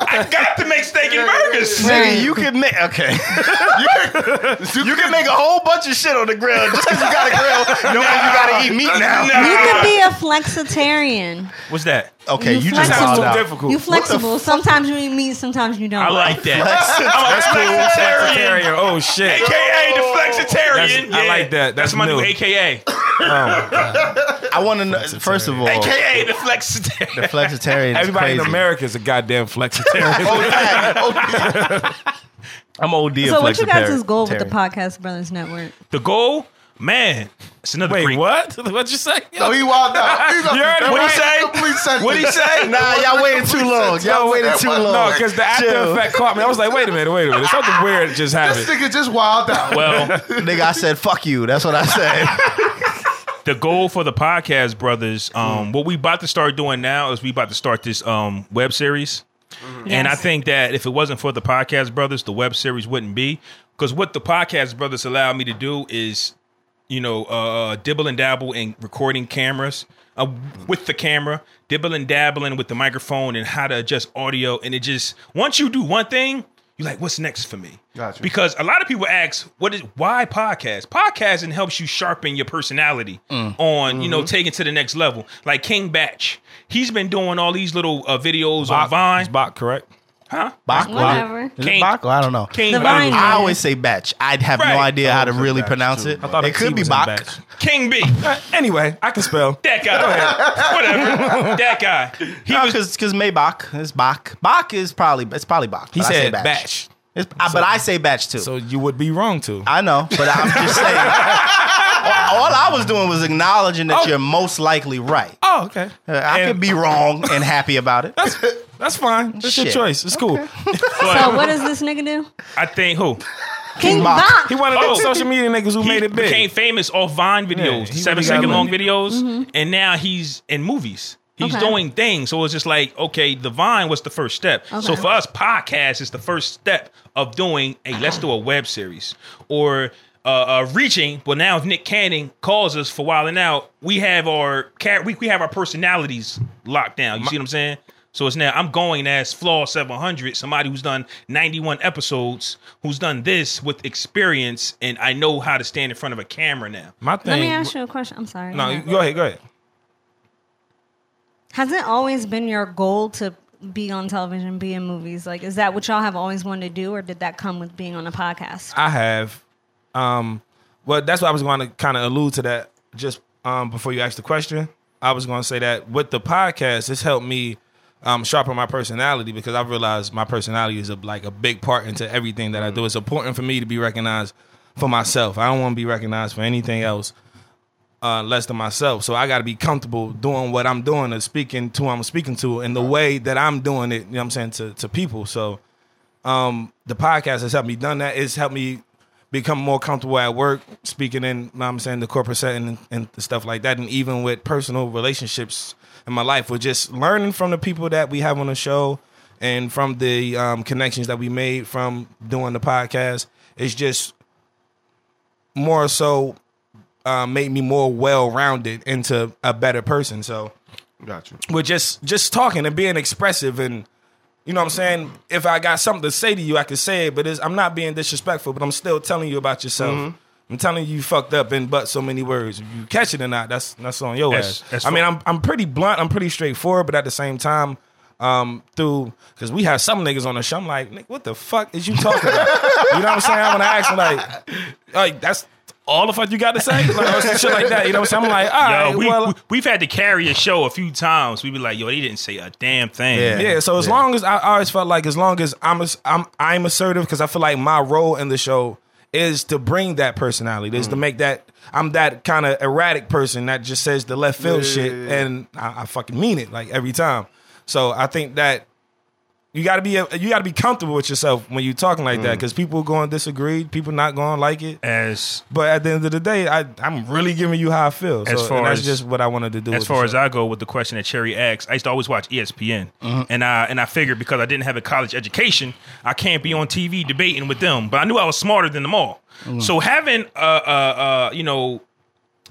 I got to make steak and burgers. Right. Nigga, you can make okay. you, can, you can make a whole bunch of shit on the grill just because you got a grill. No, you gotta eat meat now. Nah. you could be a flexitarian What's that? Okay, You you, just flexible. found out. difficult. you flexible sometimes you eat meat sometimes you don't I like that. I'm a flexitarian, Flexitarian. Oh shit. aka the flexitarian. That's- I like that. That's my new new. AKA. Oh, I want to know. First of all, AKA the flexitarian. the flexitarian. flexitarian Everybody crazy. in America is a goddamn flexitarian. I'm OD. so what you guys' goal with the Podcast Brothers Network The goal, man. It's another Wait, great. what? What'd you say? No, he wild out. He You heard What'd he say? Complete sentence. What'd he say? Nah, y'all waited too long. Y'all waited too long. No, because the after Chill. effect caught me. I was like, wait a minute, wait a minute. Something weird just happened. This nigga just wild out. Well, Nigga, I said fuck you. That's what I said. the goal for the podcast brothers, um, what we about to start doing now is we about to start this um web series. And I think that if it wasn't for the Podcast Brothers, the web series wouldn't be. Because what the Podcast Brothers allowed me to do is, you know, uh, dibble and dabble in recording cameras uh, with the camera, dibble and dabbling with the microphone and how to adjust audio. And it just, once you do one thing, you're like, what's next for me? Gotcha. Because a lot of people ask, what is why podcast? Podcasting helps you sharpen your personality on, you know, taking to the next level. Like King Bach, he's been doing all these little uh, videos on Vine. Bach correct? Huh? Bach? Whatever. Is it King- Bach? I don't know. King The Vine. I Yeah. always say batch. I'd have Right. no idea how to was a really batch, pronounce too. it. I thought it a T could be was in Bach. batch. King B. Uh, anyway, I can spell. That guy. Whatever. That guy. He No, was because because Maybach is Bach. Bach is probably it's probably Bach. He but I say said batch. It's, I- but I say batch too. So you would be wrong too. I know, but I'm just saying. all, all I was doing was acknowledging that Oh. you're most likely right. oh, okay. Uh, I And could be wrong and happy about it. That's that's fine. That's your Shit. choice. It's cool. So what does this nigga do? I think who? King Bach. Bach. He one of Oh. those social media niggas who He made it big. became famous off Vine videos, Yeah, he seven really got second long money. videos, and now he's in movies. He's Okay. doing things. So it's just like, okay, the Vine was the first step. So Okay. for us, podcast is the first step of doing a let's do a web series or uh, uh, reaching. but now if Nick Cannon calls us for Wild 'N Out, we have our car- we we have our personalities locked down. You see what I'm saying? So it's now I'm going as Flaw 700, somebody who's done 91 episodes, who's done this with experience, and I know how to stand in front of a camera now. My thing. Let me ask you a question. I'm sorry. No, you- go ahead. Go ahead. Has it always been your goal to be on television, be in movies? Like, is that what y'all have always wanted to do, or did that come with being on a podcast? I have. Um, well, that's what I was going to kind of allude to that just um, before you asked the question. I was going to say that with the podcast, it's helped me um, sharpen my personality because I've realized my personality is a, like a big part into everything that I do. It's important for me to be recognized for myself. I don't want to be recognized for anything else uh, less than myself. So I got to be comfortable doing what I'm doing and speaking to who I'm speaking to in the way that I'm doing it. You know what I'm saying to to people. So um, the podcast has helped me done that. It's helped me become more comfortable at work, speaking in, you know what I'm saying, the corporate setting and, and stuff like that. And even with personal relationships in my life, we're just learning from the people that we have on the show and from the um, connections that we made from doing the podcast. It's just more so uh, made me more well rounded into a better person. So Got you. with just just talking and being expressive and you know what I'm saying? If I got something to say to you I can say it but it's, I'm not being disrespectful but I'm still telling you about yourself. Mm-hmm. I'm telling you you fucked up in but so many words. If you catch it or not that's that's on your As- ass. as I mean I'm I'm pretty blunt I'm pretty straightforward but at the same time um through because we have some niggas on the show I'm like "Nigga, what the fuck is you talking about? You know what I'm saying? I'm gonna ask them like like that's all the fuck you got to say like, or shit like that you know what I'm saying I'm like all right Yo, we, well we, have had to carry a show a few times. We'd be like, yo, they didn't say a damn thing. Yeah. Yeah, so as long as I, I always felt like as long as I'm as, I'm I'm assertive because I feel like my role in the show is to bring that personality, is to mm. make that I'm that kind of erratic person that just says the left field Yeah, shit, yeah, yeah. and I, I fucking mean it like every time. So I think that you got to be you got to be comfortable with yourself when you're talking like that mm. because people are going to disagree, people not going to like it. As But at the end of the day, I I'm really giving you how I feel. As so, far and that's as- just what I wanted to do. as far as. I go with the question that Cherry asked, I used to always watch ESPN, mm-hmm. and I and I figured because I didn't have a college education, I can't be on TV debating with them. But I knew I was smarter than them all. Mm. So having a, a, a you know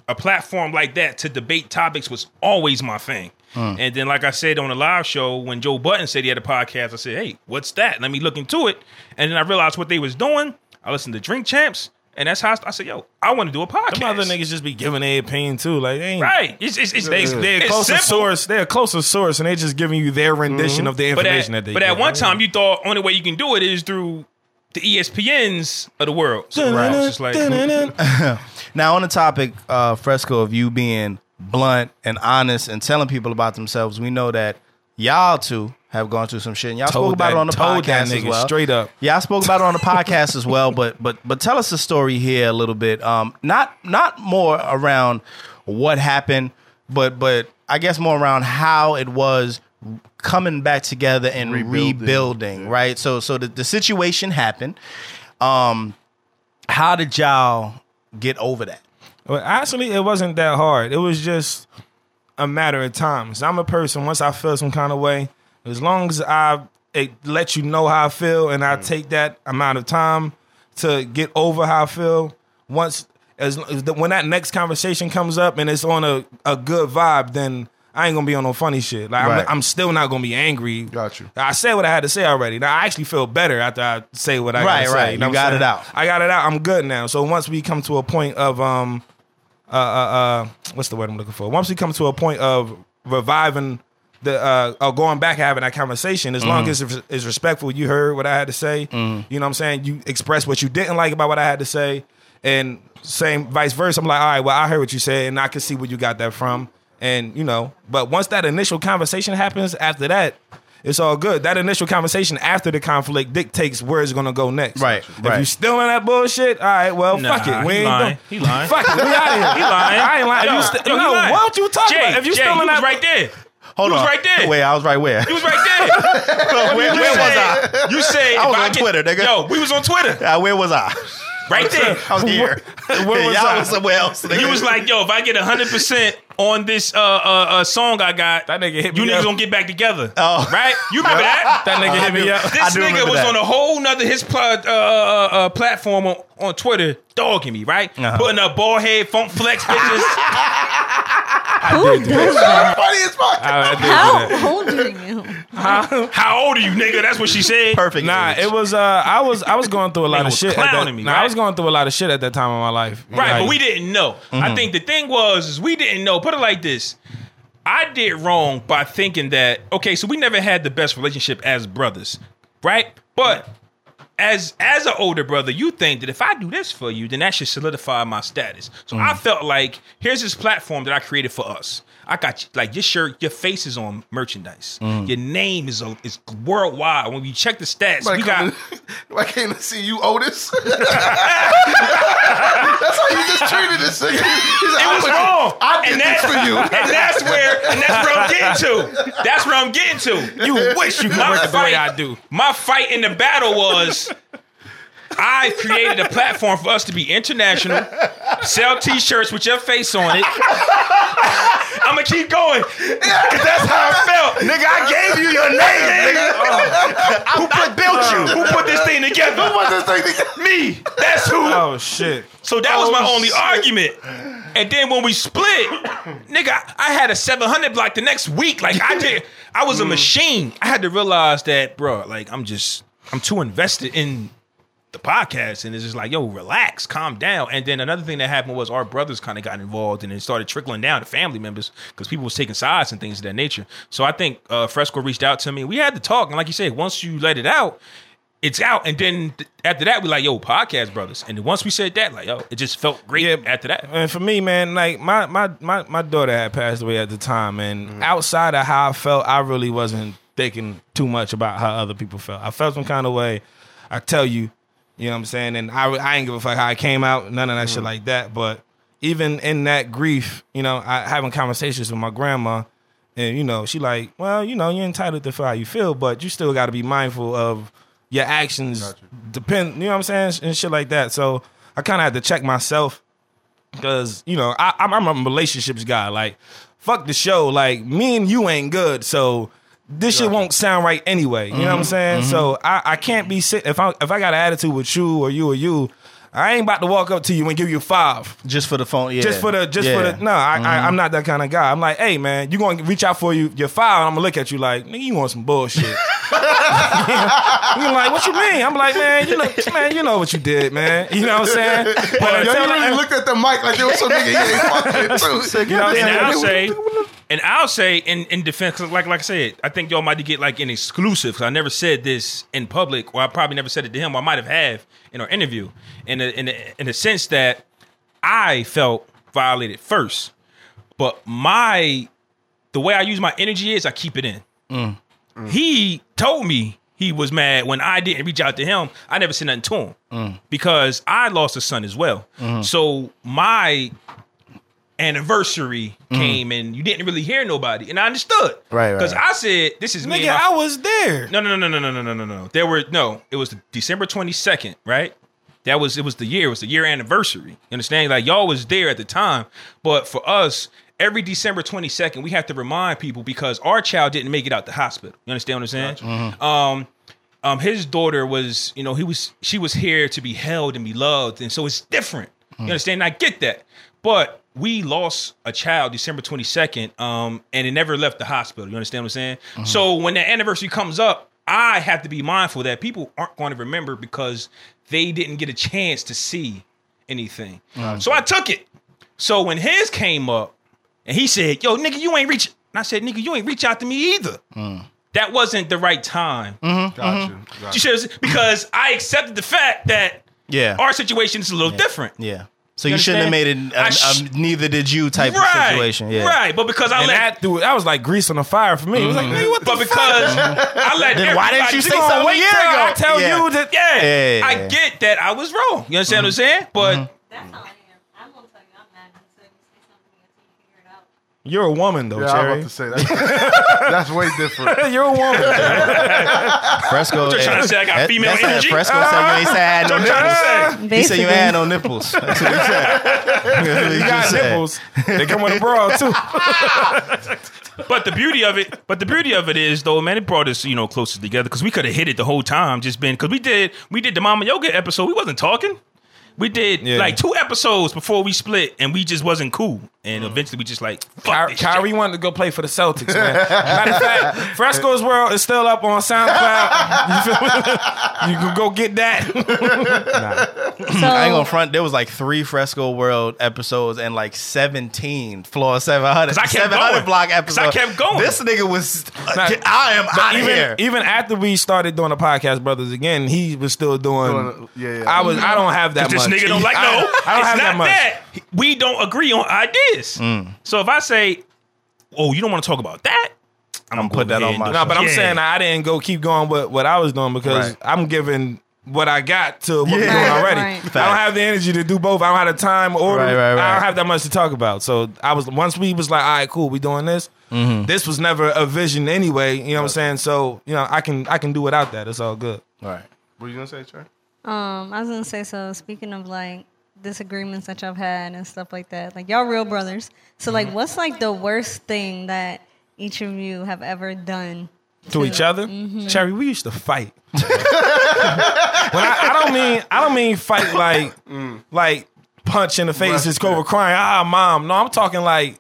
a platform like that to debate topics was always my thing. And then, like I said on the live show, when Joe Budden said he had a podcast, I said, "Hey, what's that?" Let me look into it. And then I realized what they was doing. I listened to Drink Champs, and that's how I, I said, "Yo, I want to do a podcast." Them other niggas just be giving their opinion too. Like they ain't right? It's it's, it's, They, it's, they're a it's closer simple. source. They're a closer source, and they're just giving you their rendition of the But information at, that they. but get. at one time, you thought only way you can do it is through the ESPNs of the world. So Right. I was just like, Now on the topic, uh, Fresco, of you being blunt and honest and telling people about themselves, we know that y'all too have gone through some shit. And y'all spoke about that- it on the told podcast as well. straight up. Yeah, I spoke about it on the podcast as well. But but but tell us the story here a little bit. Um, not not more around what happened, but but I guess more around how it was coming back together and rebuilding, Rebuilding. right? So so the, the situation happened. Um, how did y'all get over that? Well, actually, it wasn't that hard. It was just a matter of time. So I'm a person. Once I feel some kind of way, as long as I it lets you know how I feel, and I take that amount of time to get over how I feel. Once as, when that next conversation comes up and it's on a, a good vibe, then I ain't gonna be on no funny shit. Like Right. I'm, I'm still not gonna be angry. Got you. I said what I had to say already. Now I actually feel better after I say what I Right, gotta say. right. You, know You I'm got saying? it out. I got it out. I'm good now. So once we come to a point of um uh uh, uh what's the word I'm looking for? Once we come to a point of reviving the uh going back having that conversation, as Mm-hmm. long as it's, respectful, you heard what I had to say. You know what I'm saying? You expressed what you didn't like about what I had to say, and same vice versa. I'm like, all right, well, I heard what you said, and I can see where you got that from. And you know, but once that initial conversation happens, after that, it's all good. That initial conversation after the conflict dictates where it's gonna go next. Right, If right. you still in that bullshit, all right, well, Nah, fuck it. he We ain't lying. Gonna, He lying. Fuck it. We out here. He lying. I ain't lying. Yo, you sti- yo, he no, lying. what you talking Jay, about? If you Jay, still in that right there. Hold he on. was right there. Wait, I was right where? He was right there. where, where You was I? You said I was if on get- Twitter, nigga. Yo, we was on Twitter. Uh, where was I? Right there. I was here. Where was Y'all I? was somewhere else. Nigga. He was like, "Yo, if I get hundred percent on this uh, uh uh song I got, That nigga hit me you me niggas up. gonna get back together." Oh. right? You remember that? That nigga hit me up. This nigga was that. on a whole nother his pl- uh, uh, uh, platform on, on Twitter, dogging me, right? Uh-huh. Putting up ball head, funk flex bitches. Who does that? Funny as fuck. I, I did do that. How old are you? How old are you, nigga? That's what she said. perfect. Nah, age. it was. Uh, I was. I was going through a lot of was shit. At that, clowning me, nah, I was going through a lot of shit at that time in my life. Right, Like, but we didn't know. I think the thing was is we didn't know. Put it like this. I did wrong by thinking that okay, so we never had the best relationship as brothers, right? But as as an older brother, you think that if I do this for you, then that should solidify my status. So I mm. felt like here's this platform that I created for us. I got you, like your shirt, your face is on merchandise. Mm. Your name is a, is worldwide. When we check the stats, we got I came to see you, Otis. That's how you just treated this nigga. He's like, It was put- wrong. I did and this that's, for you. And that's where and that's where I'm getting to. That's where I'm getting to. You wish you could My work it the way fight- I do. My fight in the battle was I created a platform for us to be international, sell t-shirts with your face on it. I'm gonna keep going. Cause that's how I felt. nigga, I gave you your name, nigga. Oh. Who put built you? Who put this thing together? What this thing together? Me. That's who. Oh shit. So that was Oh, my only shit. argument. And then when we split, nigga, I- I had a 700 block the next week. Like I did, I was a mm. machine. I had to realize that, bro. Like I'm just, I'm too invested in the podcast, and it's just like, yo, relax, calm down. And then another thing that happened was our brothers kind of got involved, and it started trickling down to family members because people was taking sides and things of that nature. So I think uh, Fresco reached out to me. We had to talk, and like you said, once you let it out. It's out, and then th- after that, we like, yo, podcast brothers. And then once we said that, like, yo, it just felt great Yeah. after that. And for me, man, like my my my my daughter had passed away at the time, and Mm-hmm. outside of how I felt, I really wasn't thinking too much about how other people felt. I felt some kind of way. I tell you, you know what I'm saying, and I I ain't give a fuck how I came out, none of that Mm-hmm. shit like that. But even in that grief, you know, I having conversations with my grandma. And you know, she like, well, you know, you're entitled to feel how you feel, but you still got to be mindful of your actions. Depend, you know what I'm saying, and shit like that. So I kind of had to check myself because you know I, I'm, I'm a relationships guy. Like, fuck the show. Like, me and you ain't good, so this shit won't sound right anyway. You know what I'm mm-hmm. saying? Mm-hmm. So I, I can't be sitting if I if I got an attitude with you or you or you. I ain't about to walk up to you and give you five. Just for the phone, yeah. Just for the, just for the. No, I, I, mm-hmm. I'm not that kind of guy. I'm like, hey man, you gonna reach out for you your file? And I'm gonna look at you like, nigga, you want some bullshit? you like, what you mean? I'm like, man, you know, man, you know what you did, man. You know what I'm saying? But Yo, until you I- really looked at the mic like there was some nigga he ain't fucking with too. You know what I'm and saying? I'll say, and I'll say in, in defense, 'cause like like I said, I think y'all might get like an exclusive. Cause I never said this in public, or I probably never said it to him. Or I might have have in our interview, in the, in the, in the sense that I felt violated first, but my the way I use my energy is I keep it in. Mm. He told me he was mad when I didn't reach out to him. I never said nothing to him mm. because I lost a son as well. Mm-hmm. So my anniversary came and you didn't really hear nobody, and I understood. Right, right, Because right. I said, "This is me." Nigga, and I was there. no, no, no, no, no, no, no, no, no. There were no. It was December twenty second, right? That was it. Was the year? It was the year anniversary. You understand? Like y'all was there at the time, but for us, every December 22nd, we have to remind people because our child didn't make it out the hospital. You understand what I'm saying? Um, um, his daughter was, you know, he was, she was here to be held and be loved, and so it's different. You understand? I get that, but we lost a child December 22nd, um, and it never left the hospital. You understand what I'm saying? Mm-hmm. So when that anniversary comes up, I have to be mindful that people aren't going to remember because they didn't get a chance to see anything. So I took it. So when his came up, and he said, "Yo, nigga, you ain't reach," and I said, "Nigga, you ain't reach out to me either." Mm. That wasn't the right time. Mm-hmm. Mm-hmm. Got you. You Got you. should because I accepted the fact that Yeah. our situation is a little different. Yeah. So you, shouldn't have made it I a, sh- a neither did you type right, of situation. Yeah. right. But because I And let, that dude, that was like grease on the fire for me. It was like, mm-hmm. nigga, what the but because I let, Then why didn't everybody- you say something a wait year till I tell Yeah. you that? Yeah, Yeah, yeah, I get that I was wrong. You understand what I'm saying? But mm-hmm. That's how I am. I'm gonna tell you I'm mad until you say something until you figure it out. You're a woman though, Yeah, I Cherry. was about to say that. That's way different. You're a woman. Fresco. Just trying to say I got that- female that's energy. Fresco said you ain't said I had no I'm trying to nipples. say. He said you ain't had no nipples. That's what he said. That's You got said. nipples. They come with a bra too. But the beauty of it, but the beauty of it is though, man, it brought us you know closer together because we could have hit it the whole time, just been because we did we did the Mama Yoga episode, we wasn't talking. We did Yeah. like two episodes before we split, and we just wasn't cool. And mm. eventually, we just like fuck Ky- this Kyrie shit. wanted to go play for the Celtics, man. Matter of fact, Fresco's World is still up on SoundCloud. You, feel me? you can go get that. So I ain't gonna front. There was like three Fresco World episodes and like seventeen Flaw Seven Hundred. 'Cause I kept Seven Hundred going. block 'Cause episodes. I kept going. This nigga was. Uh, nah, I am out of even, here. even after we started doing the podcast, brothers, again, he was still doing. Doing- yeah, yeah. I was. I don't have that much. This much. nigga don't like I, no. I don't it's have not that much. that we don't agree on ideas. So if I say, "Oh, you don't want to talk about that," I'm, gonna put that on my and No, it. but I'm Yeah. saying I didn't go keep going with what I was doing because Right. I'm giving what I got to what we're doing already. right. I don't have the energy to do both. I don't have the time or Right, right, I don't have that much to talk about. So I was once we was like, all right, cool, we doing this. Mm-hmm. This was never a vision anyway. You know what I'm saying? So you know, I can I can do without that. It's all good. All right. What you gonna say, Trey? Um, I was gonna say so. Speaking of like disagreements that y'all have had and stuff like that, like y'all real brothers. So like, what's like the worst thing that each of you have ever done to each other. Mm-hmm. Cherry, we used to fight. when I, I don't mean I don't mean fight like like punch in the face, just go over crying. Ah, mom. No, I'm talking like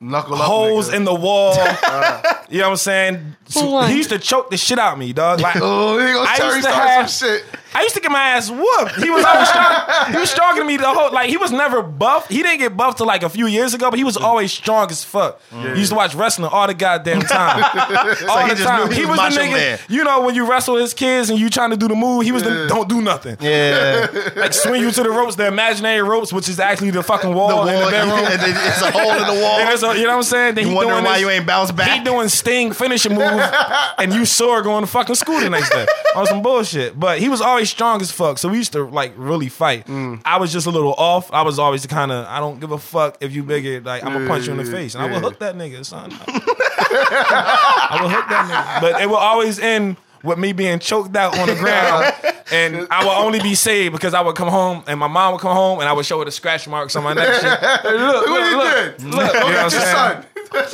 Knuckle holes nigga. in the wall. you know what I'm saying? Who won? He used to choke the shit out of me, dog. Like Oh, he gonna I used to start have- some shit. I used to get my ass whooped. He was always strong. He was stronger than me the whole like he was never buff. He didn't get buffed till like a few years ago, but he was always strong as fuck. He used to watch wrestling all the goddamn time. all he the just time. he He was was the nigga. Man. You know when you wrestle his kids and you trying to do the move, he was the don't do nothing. Yeah. Like swing you to the ropes, the imaginary ropes, which is actually the fucking wall, the wall. in the bedroom. and it's a hole in the wall. A- you know what I'm saying? Then You he why this- you ain't bounced back? he doing Sting finishing move, and you sore going to fucking school the next day on some bullshit. But he was always strong as fuck, so we used to like really fight. Mm. I was just a little off. I was always the kind of I don't give a fuck if you bigger. Like I'm gonna punch you in the face, and I will hook that nigga, son. I will hook that nigga, but it will always end. With me being choked out on the ground, and I will only be saved because I would come home and my mom would come home and I would show her the scratch marks on my neck. Shit. Hey, look, What he look, look, look. You know what I'm Your saying?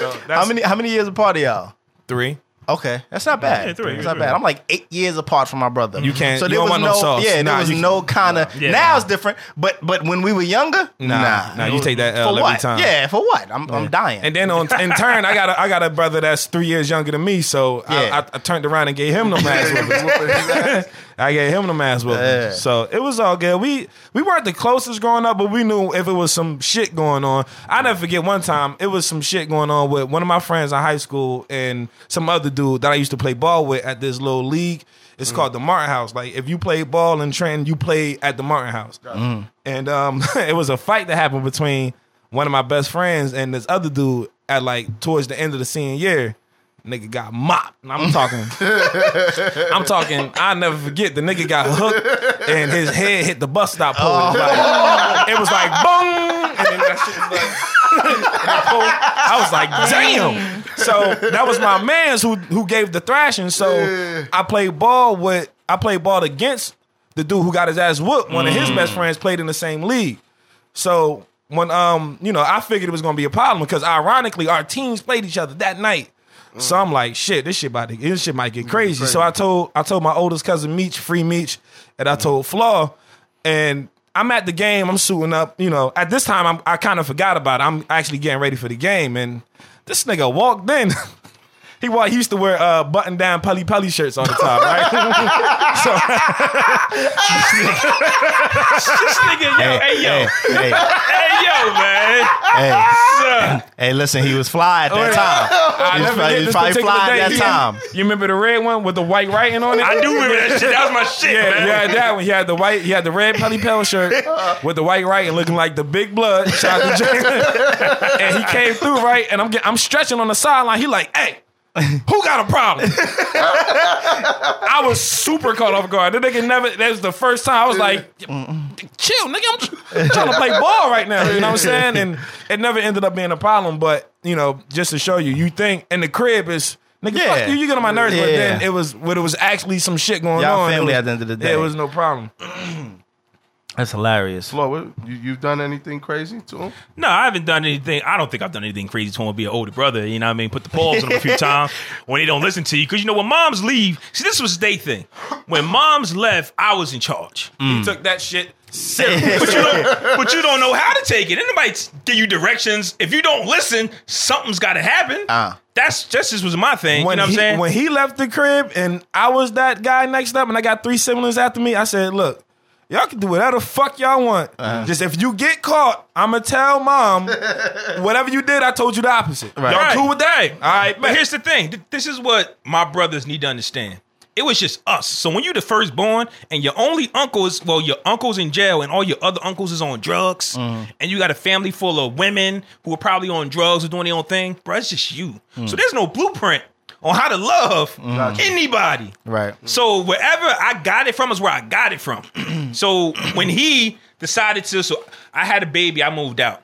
son. How many how many years apart are y'all? Three. Okay, that's not bad. Yeah, three, That's three. not bad. I'm like eight years apart from my brother. You can't- So you there don't was want no no. sauce. Yeah, there Nah, was no kind of. Yeah, now nah. it's different. But but when we were younger, Nah, nah, nah, you take that L for every what? time. Yeah, for what? I'm I'm dying. And then on in turn, I got a, I got a brother that's three years younger than me, so Yeah. I, I, I turned around and gave him the ass whooping. I gave him the ass whooping. Yeah. So it was all good. We we weren't the closest growing up, but we knew if it was some shit going on. I never forget one time it was some shit going on with one of my friends in high school and some other dude that I used to play ball with at this little league. It's called the Martin House. Like if you play ball in Trenton, you play at the Martin House. And um, it was a fight that happened between one of my best friends and this other dude at like towards the end of the senior year. Nigga got mopped. And I'm talking. I'm talking. I never forget. The nigga got hooked and his head hit the bus stop pole. It was like- It was like boom, and then that shit was like. I I was like, damn. So that was my man's who who gave the thrashing. So I played ball with I played ball against the dude who got his ass whooped. One of his best friends played in the same league. So when um you know I figured it was gonna be a problem because ironically our teams played each other that night. So I'm like, shit, this shit about to, this shit might get crazy. So I told I told my oldest cousin Meech, free Meech, and I told Flaw, and I'm at the game. I'm suiting up. You know, at this time I'm, I kind of forgot about it. I'm actually getting ready for the game, and this nigga walked in. He wa- he used to wear uh, button down Pelle Pelle shirts all the time, right? so This nigga, yo, hey, yo, hey, hey, yo, man. hey, hey, listen, he was fly at that time. I He was never probably, forget he was this probably particular fly day. at that You- time. You remember the red one with the white writing on it? I do remember that shit. That was my shit, Yeah, man. he had that one. He had the white. He had the red Pelly Pell shirt with the white writing, looking like the big blood. Shout out to Jay. and he came through right, and I'm get, I'm stretching on the sideline. He like, hey. Who got a problem? I was super caught off guard. The nigga never. That was the first time I was like, "Chill, nigga. I'm trying to play ball right now." You know what I'm saying? And it never ended up being a problem. But you know, just to show you, you think, and the crib is. Nigga, Yeah. fuck you, you get on my nerves, but Yeah. then it was, when it was actually some shit going Y'all on. family was- at the end of the day. It was no problem. That's hilarious. Flaw, what, you, you've done anything crazy to him? No, I haven't done anything. I don't think I've done anything crazy to him. Be an older brother, you know what I mean? Put the pause on him a few times when they don't listen to you. Because, you know, when moms leave, see, this was their thing. When moms left, I was in charge. He took that shit. But you, don't, but you don't know how to take it. Anybody give you directions. If you don't listen, something's got to happen. Ah. That's just this was my thing. When you know what he, I'm saying? when he left the crib and I was that guy next up and I got three siblings after me, I said, look, y'all can do whatever the fuck y'all want. Uh-huh. Just if you get caught, I'ma tell mom whatever you did, I told you the opposite. Right. Y'all Right. cool with that? All right, But but here's the thing. Th- This is what my brothers need to understand. It was just us. So when you the firstborn and your only uncle is well, your uncle's in jail and all your other uncles is on drugs, and you got a family full of women who are probably on drugs or doing their own thing, bro, it's just you. So there's no blueprint on how to love anybody. Right. So wherever I got it from is where I got it from. so when he decided to, so I had a baby, I moved out.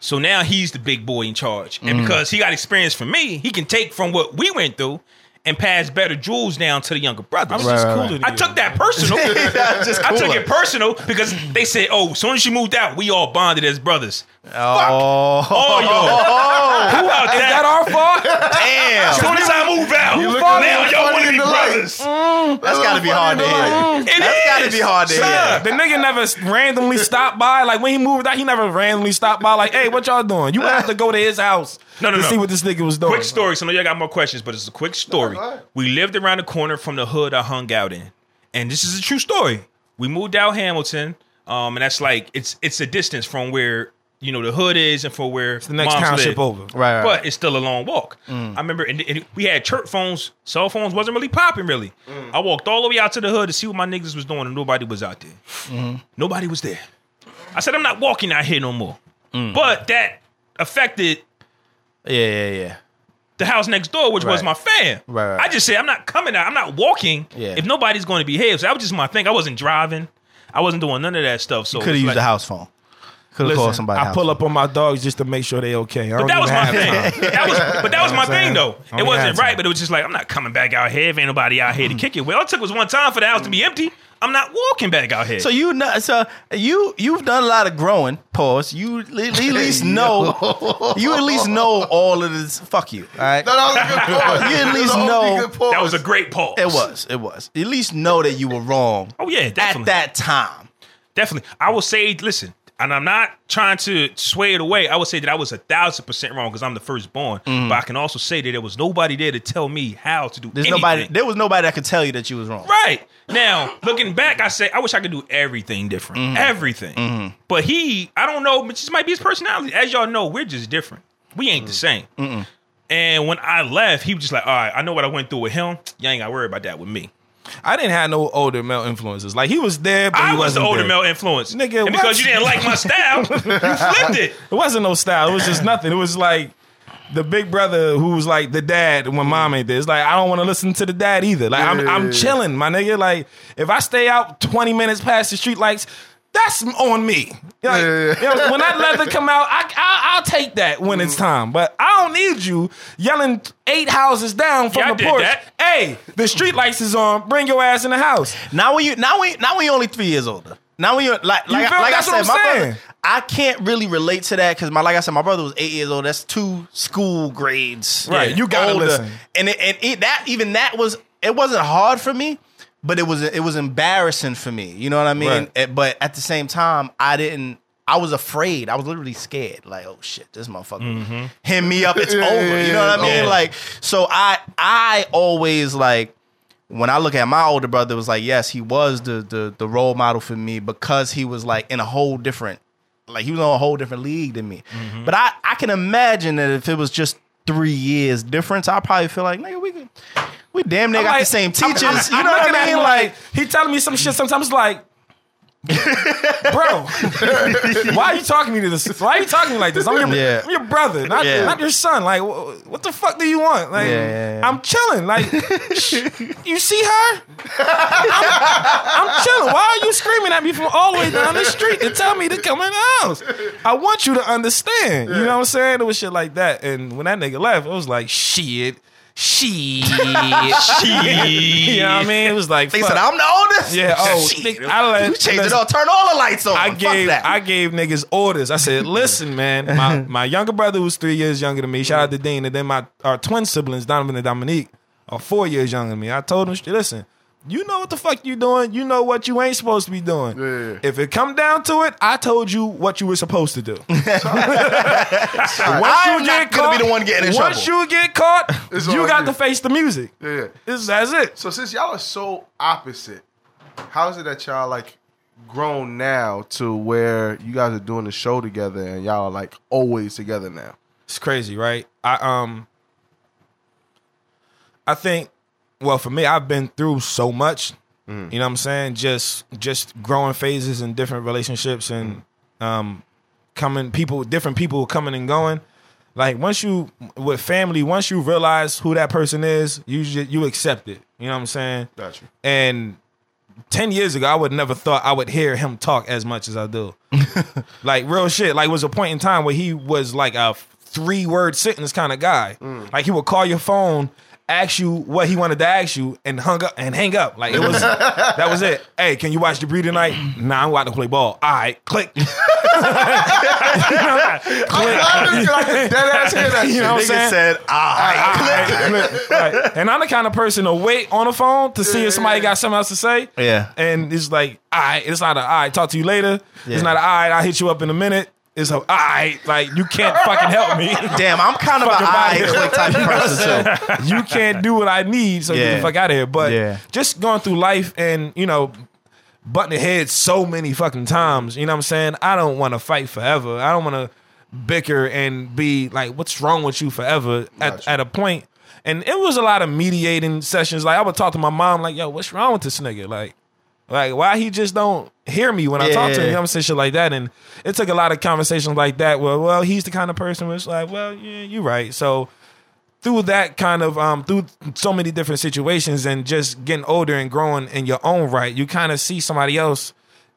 So now he's the big boy in charge. And mm. because he got experience from me, he can take from what we went through and pass better jewels down to the younger brothers. I was just Right, right, cooler right. I took that personal. just I took it personal because they said, "Oh, as soon as she moved out, we all bonded as brothers." Oh, Oh, yo, how about Is that that? our fault? damn. As soon as I move out, You look now funny y'all want to be the light. brothers. That's got to be hard to hear. It That's is. gotta be hard to Son, hear. the nigga never randomly stopped by. Like when he moved out, he never randomly stopped by. Like, hey, what y'all doing? You have to go to his house No, no, to no. see what this nigga was doing. Quick story. So I know y'all got more questions, but it's a quick story. go we lived around the corner from the hood I hung out in, and this is a true story. We moved out Hamilton, um, and that's like it's it's a distance from where you know the hood is and for where The next township over. Right, right. But it's still a long walk. Mm. I remember, and, and we had church phones. Cell phones wasn't really popping, really. Mm. I walked all the way out to the hood to see what my niggas was doing, and nobody was out there. Mm-hmm. Nobody was there. I said, I'm not walking out here no more. Mm. But that affected Yeah, yeah, yeah. the house next door, which was my fam. Right, right. I just said, I'm not coming out. I'm not walking Yeah. if nobody's going to be here. So that was just my thing. I wasn't driving. I wasn't doing none of that stuff. So Could have used like- the house phone. Could have Listen, called somebody. I house pull up on my dogs just to make sure they okay. I But that was my thing. That was, but that was my You know what I'm thing, though. It wasn't right, time. but it was just like I'm not coming back out here if ain't nobody out here to kick it with. All it took was one time for the house to be mm. empty. I'm not walking back out here. So you know, so you you've done a lot of growing. Pause. You at least know. You at least know all of this. Fuck you. All right. No, that was a good pause. You at That was least a know- that was a great pause. It was. It was. At least know that you were wrong Oh yeah, definitely. at that time. Definitely. I will say, listen, and I'm not trying to sway it away. I would say that I was a thousand percent wrong because I'm the firstborn. Mm. But I can also say that there was nobody there to tell me how to do There's anything. nobody. There was nobody that could tell you that you was wrong. Right. Now, looking back, I say I wish I could do everything different. Mm-hmm. Everything. Mm-hmm. But he, I don't know, this might be his personality. As y'all know, we're just different. We ain't the mm-hmm. same. And when I left, he was just like, all right, I know what I went through with him. You ain't got to worry about that with me. I didn't have no older male influences. Like he was there, but he I was the wasn't older there. male influence. Nigga, and because you didn't like my style, you flipped it. It wasn't no style. It was just nothing. It was like the big brother who was like the dad when mom ain't there. It's like I don't want to listen to the dad either. Like I'm, I'm chilling, my nigga. Like if I stay out 20 minutes past the street lights, that's on me. Like, you know, when that leather come out, I, I, I'll take that when it's mm. time. But I don't need you yelling eight houses down from Yeah, the porch. that. Hey, the street lights is on. Bring your ass in the house. Now when you now when now you only three years older. Now when you like like, like I said, my saying. brother. I can't really relate to that because my like I said, my brother was eight years old. That's two school grades. Right, you gotta listen. And it, and it, that even that was it wasn't hard for me, but it was it was embarrassing for me. You know what I mean? Right. But at the same time, I didn't. I was afraid. I was literally scared. Like, oh shit, this motherfucker hit me up. It's over. You know what I mean? Yeah. Like, so I I always like when I look at my older brother, it was like, yes, he was the the the role model for me because he was like in a whole different, like he was on a whole different league than me. Mm-hmm. But I I can imagine that if it was just three years difference, I probably feel like nigga we could, we damn near I'm got like- the same I'm- teachers. I'm- you know what I mean? him Like, he telling me some shit sometimes like Bro, why are you talking to me this? Why are you talking to me like this? I'm your, Yeah. I'm your brother, not, Yeah. not your son. Like, wh- what the fuck do you want? Like, Yeah, yeah, yeah. I'm chilling. Like, sh- you see her? I'm, I'm chilling. Why are you screaming at me from all the way down the street to tell me to come in the house? I want you to understand. You know what I'm saying? It was shit like that. And when that nigga left, it was like, shit. Shit, she. You know what I mean? It was like, they fuck. said I'm the oldest. Yeah, oh, nigga, I let- you changed it all. Turn all the lights on. I gave that. I gave niggas orders. I said, listen, man, my, my younger brother was three years younger than me. Shout out to Dean. And then my our twin siblings, Donovan and Dominique, are four years younger than me. I told them, listen, you know what the fuck you doing. You know what you ain't supposed to be doing. Yeah. If it come down to it, I told you what you were supposed to do. once I'm not gonna be the one getting in once trouble. you get caught, It's you got to face the music. Yeah. This, that's it. So since y'all are so opposite, how is it that y'all like grown now to where you guys are doing the show together and y'all are like always together now? It's crazy, right? I um I think well for me I've been through so much. Mm. You know what I'm saying? Just just growing phases and different relationships and mm. um coming people different people coming and going. Like once you with family, once you realize who that person is, you ju- you accept it. You know what I'm saying? Got you. And 10 years ago, I would never thought I would hear him talk as much as I do. like real shit. Like was a point in time where he was like a three word sentence kind of guy. Mm. Like he would call your phone, ask you what he wanted to ask you, and hung up and hang up. Like it was that was it. Hey, can you watch the breed tonight? Nah, I'm about to play ball. All right, click. I like a dead ass hear that You know what I'm saying? said, ah. Right. Right. And I'm the kind of person to wait on the phone to see if somebody got something else to say. Yeah. And it's like, all right, it's not a all right, talk to you later. Yeah. It's not a all right, I'll hit you up in a minute. It's a all right, like you can't fucking help me. Damn, I'm kind of an Fuck about eye it. click type of person too. you can't do what I need, so get Yeah. the fuck out of here. But Yeah. just going through life and, you know, butting heads so many fucking times, you know what I'm saying? I don't want to fight forever. I don't want to bicker and be like, what's wrong with you forever at, Gotcha. at a point. And it was a lot of mediating sessions. Like I would talk to my mom, like, yo, what's wrong with this nigga? Like, like why he just don't hear me when I talk to him? You know I'm saying? Shit like that. And it took a lot of conversations like that. Well, well, he's the kind of person who's like, well, yeah, you're right. So through that kind of um through so many different situations and just getting older and growing in your own right, you kind of see somebody else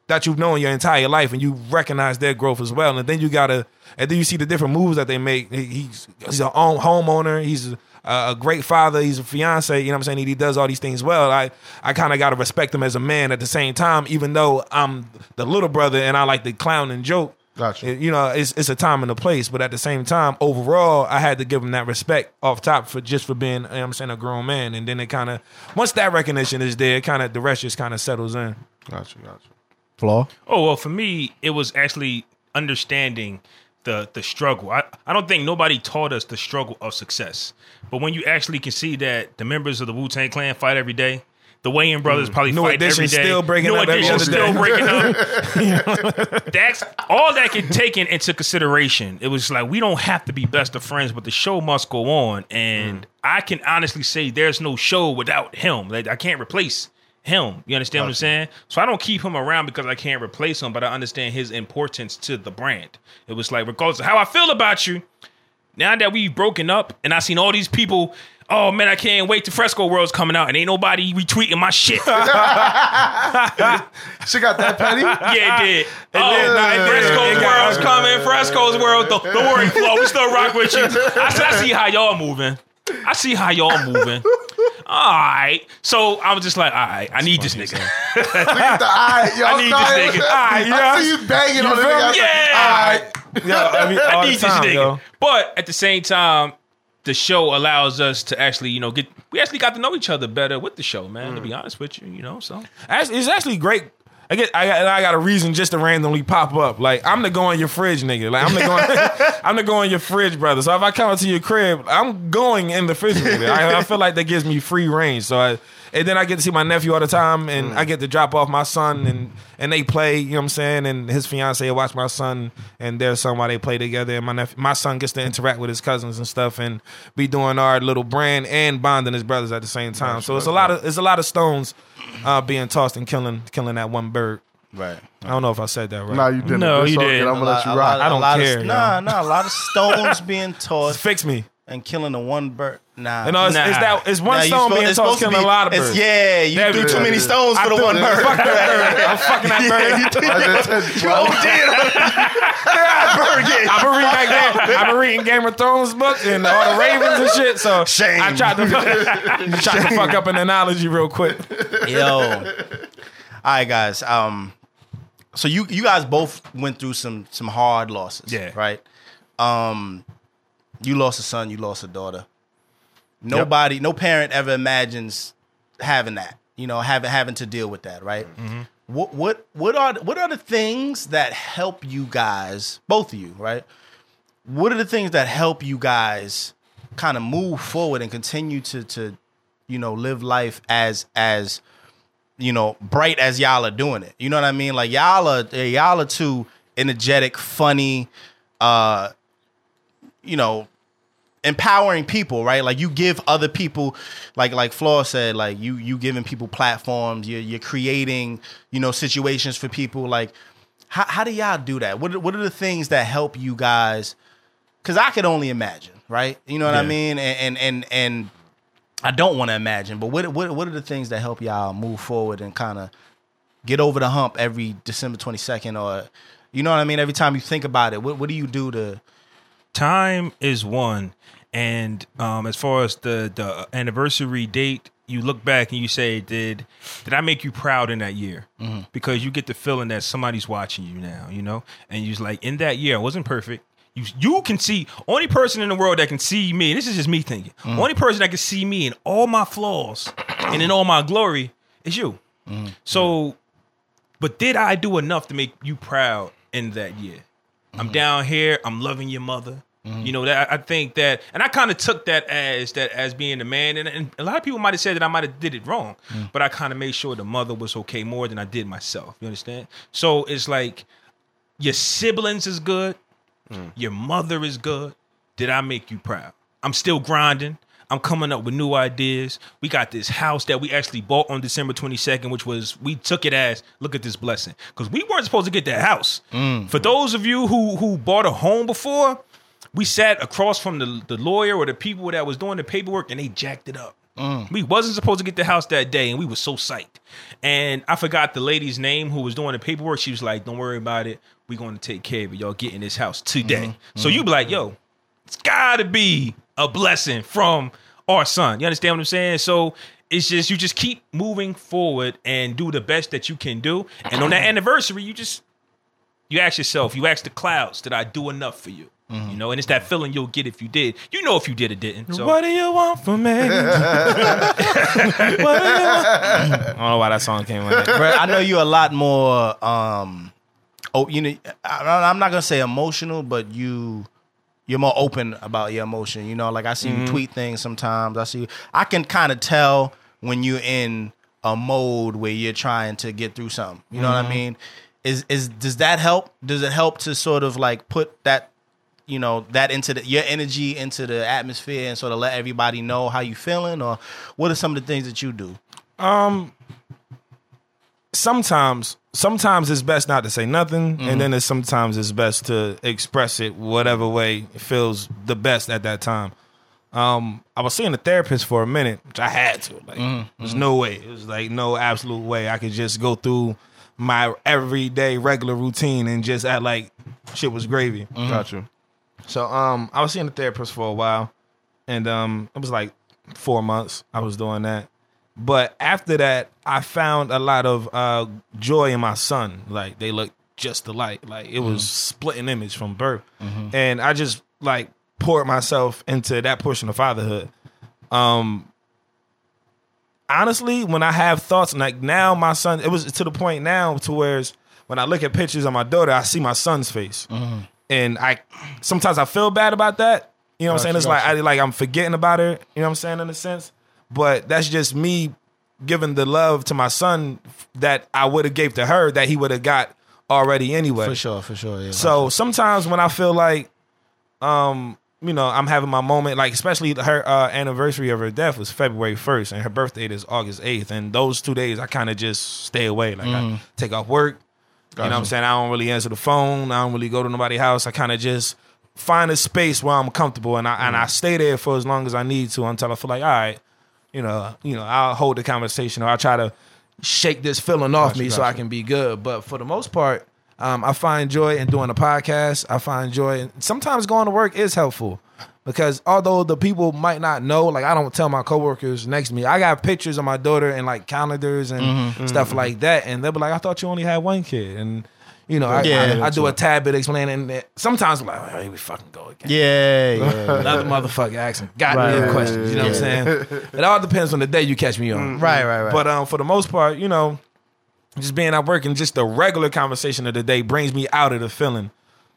that you've known your entire life and you recognize their growth as well. And then you gotta and then you see the different moves that they make. He's he's a own homeowner, he's a, a great father, he's a fiance, you know what I'm saying? He, he does all these things well. I I kind of gotta respect him as a man at the same time, even though I'm the little brother and I like to clown and joke. Gotcha. You know, it's it's a time and a place, but at the same time, overall, I had to give him that respect off top for just for being, you know what I'm saying, a grown man. And then it kind of once that recognition is there, kind of the rest just kind of settles in. Gotcha, gotcha. Flaw. Oh well, for me, it was actually understanding the the struggle. I, I don't think nobody taught us the struggle of success. But when you actually can see that the members of the Wu Tang Clan fight every day, the Wayans brothers mm. probably New fight every day. still breaking New up every Edition other still day. breaking up. That's all that can taken into consideration. It was like we don't have to be best of friends, but the show must go on. And mm. I can honestly say there's no show without him. Like I can't replace him. You understand what I'm saying? So I don't keep him around because I can't replace him, but I understand his importance to the brand. It was like regardless of how I feel about you, now that we've broken up and I seen all these people, oh man, I can't wait to Fresco World's coming out and ain't nobody retweeting my shit. yeah, She got that petty? it did. oh, did, nah, it did. Fresco's It World's coming. Fresco's World. Don't, don't worry, Flaw. We still rock with you. I I see how y'all moving. I see how y'all moving. all right. So I was just like, all right, I need this nigga. Look at the eye. Yo, I need this nigga. Alright, you know? I see you banging on the nigga. me? I was like, Yeah. Alright. Yo, I mean, all I need time, this nigga. yo. But at the same time, the show allows us to actually, you know, get we actually got to know each other better with the show, man. To mm. be honest with you, you know, so it's actually great. I get, I got, I got a reason just to randomly pop up. Like I'm the go in your fridge, nigga. Like I'm the going, I'm the go in your fridge, brother. So if I come to your crib, I'm going in the refrigerator. I, I feel like that gives me free range. So I, and then I get to see my nephew all the time, and I get to drop off my son, and and they play. You know what I'm saying? And his fiance watch my son and their son while they play together. And my nephew, my son gets to interact with his cousins and stuff, and be doing our little brand and bonding his brothers at the same time. So it's a lot of it's a lot of stones uh, being tossed and killing killing that one bird. Right. I don't know if I said that right. Nah, you didn't. No, you okay. didn't. I'm gonna let you rock. I don't lot care, Of, nah, nah. A lot of stones being tossed Fix me. And killing the one bird. Nah. You know, it's, it's Nah. that it's one Nah, you stone supposed- being it's tossed supposed to killing a lot of birds. Yeah, you There do too many stones I for the one bird. Fuck that bird. I'm fucking that bird. I just said- I've been reading that game. I've been reading Game of Thrones books and all the Ravens and shit. So Shame. I tried to tried to fuck up an analogy real quick. Yo. All right, guys. Um, so you you guys both went through some some hard losses. Yeah. Right. Um, you lost a son. You lost a daughter. Nobody, no parent ever imagines having that. You know, having having to deal with that. Right. What what what are what are the things that help you guys, both of you, right? What are the things that help you guys kind of move forward and continue to to you know live life as as you know bright as y'all are doing it? You know what I mean? Like y'all are y'all are too energetic, funny, uh, you know, empowering people, right? Like you give other people, like like Flaw said, like you you giving people platforms. You're you're creating, you know, situations for people. Like how how do y'all do that? What are- what are the things that help you guys? Because I could only imagine, right? You know what I mean? And and and, and I don't want to imagine, but what what what are the things that help y'all move forward and kind of get over the hump every December twenty second, or you know what I mean? Every time you think about it, what what do you do to? Time is one and um as far as the the anniversary date you look back and you say did did i make you proud in that year? Mm-hmm. Because you get the feeling that somebody's watching you now you know? And you're like in that year i wasn't perfect. You, you can see only person in the world that can see me this is just me thinking mm. only person that can see me in all my flaws and in all my glory is you. Mm-hmm. So but did i do enough to make you proud in that year? I'm mm-hmm. down here. I'm loving your mother. Mm-hmm. You know that I think that, and I kind of took that as that as being the man, and, and a lot of people might have said that I might have did it wrong, mm. but I kind of made sure the mother was okay more than I did myself. You understand? So it's like your siblings is good, mm. your mother is good. Did I make you proud? I'm still grinding. I'm coming up with new ideas. We got this house that we actually bought on December 22nd, which was we took it as look at this blessing because we weren't supposed to get that house. Mm. For those of you who who bought a home before, we sat across from the the lawyer or the people that was doing the paperwork and they jacked it up. Mm. We wasn't supposed to get the house that day, and we were so psyched. And I forgot the lady's name who was doing the paperwork. She was like, "Don't worry about it. We're going to take care of it. Y'all getting this house today." Mm-hmm. So you be like, "Yo, it's gotta be a blessing from our son. You understand what I'm saying? So it's just you just keep moving forward and do the best that you can do. And on that anniversary, you just you ask yourself, you ask the clouds, did I do enough for you? Mm-hmm. You know, and it's that feeling you'll get if you did. You know if you did or didn't. So What do you want from me? what do you want? I don't know why that song came like that. Brett, I know you're a lot more. Um, oh, you know, I, I'm not gonna say emotional, but you you're more open about your emotion. You know, like I see you mm-hmm. tweet things sometimes. I see. you, I can kind of tell when you're in a mode where you're trying to get through something. You know what I mm-hmm. mean? Is is does that help? Does it help to sort of like put that you know that into the, your energy into the atmosphere and sort of let everybody know how you feeling or what are some of the things that you do? Um sometimes sometimes it's best not to say nothing and then it's sometimes it's best to express it whatever way feels the best at that time. Um i was seeing a therapist for a minute which i had to like there's no way. It was like no absolute way. I could just go through my everyday regular routine and just act like shit was gravy. Got you. So um, I was seeing a therapist for a while, and um, it was like four months. I was doing that. But after that, I found a lot of uh, joy in my son. Like they look just alike. Like it was splitting image from birth, and I just like poured myself into that portion of fatherhood. Um, honestly, when I have thoughts like now, my son, it was to the point now to where when I look at pictures of my daughter, I see my son's face, and I sometimes I feel bad about that. You know what I'm saying? It's like I like I'm forgetting about her. You know what I'm saying in a sense, but that's just me giving the love to my son that I would have gave to her that he would have got already anyway. For sure, for sure. Yeah. So sometimes when I feel like, um, you know, I'm having my moment, like especially her uh, anniversary of her death was February 1st, and her birthday is August 8th, and those two days I kind of just stay away, like I take off work. You know what I'm saying? I don't really answer the phone. I don't really go to nobody's house. I kind of just find a space where I'm comfortable, and I and I stay there for as long as I need to until I feel like, all right, you know, you know, I'll hold the conversation or I'll try to shake this feeling off me so I can be good. But for the most part, um, I find joy in doing a podcast. I find joy. In, sometimes going to work is helpful because although the people might not know, like I don't tell my coworkers next to me, I got pictures of my daughter and like calendars and mm-hmm. stuff mm-hmm. like that, and they'll be like, "I thought you only had one kid," and you know, I, Yeah. I, I do a tad bit explaining. And sometimes I'm like, oh, "Here we fucking go again." yeah, yeah. Another motherfucker asking goddamn Right. questions. You know what I'm saying? It all depends on the day you catch me on. Mm-hmm. Right, right, right. But um, for the most part, you know, just being at work and just the regular conversation of the day brings me out of the feeling.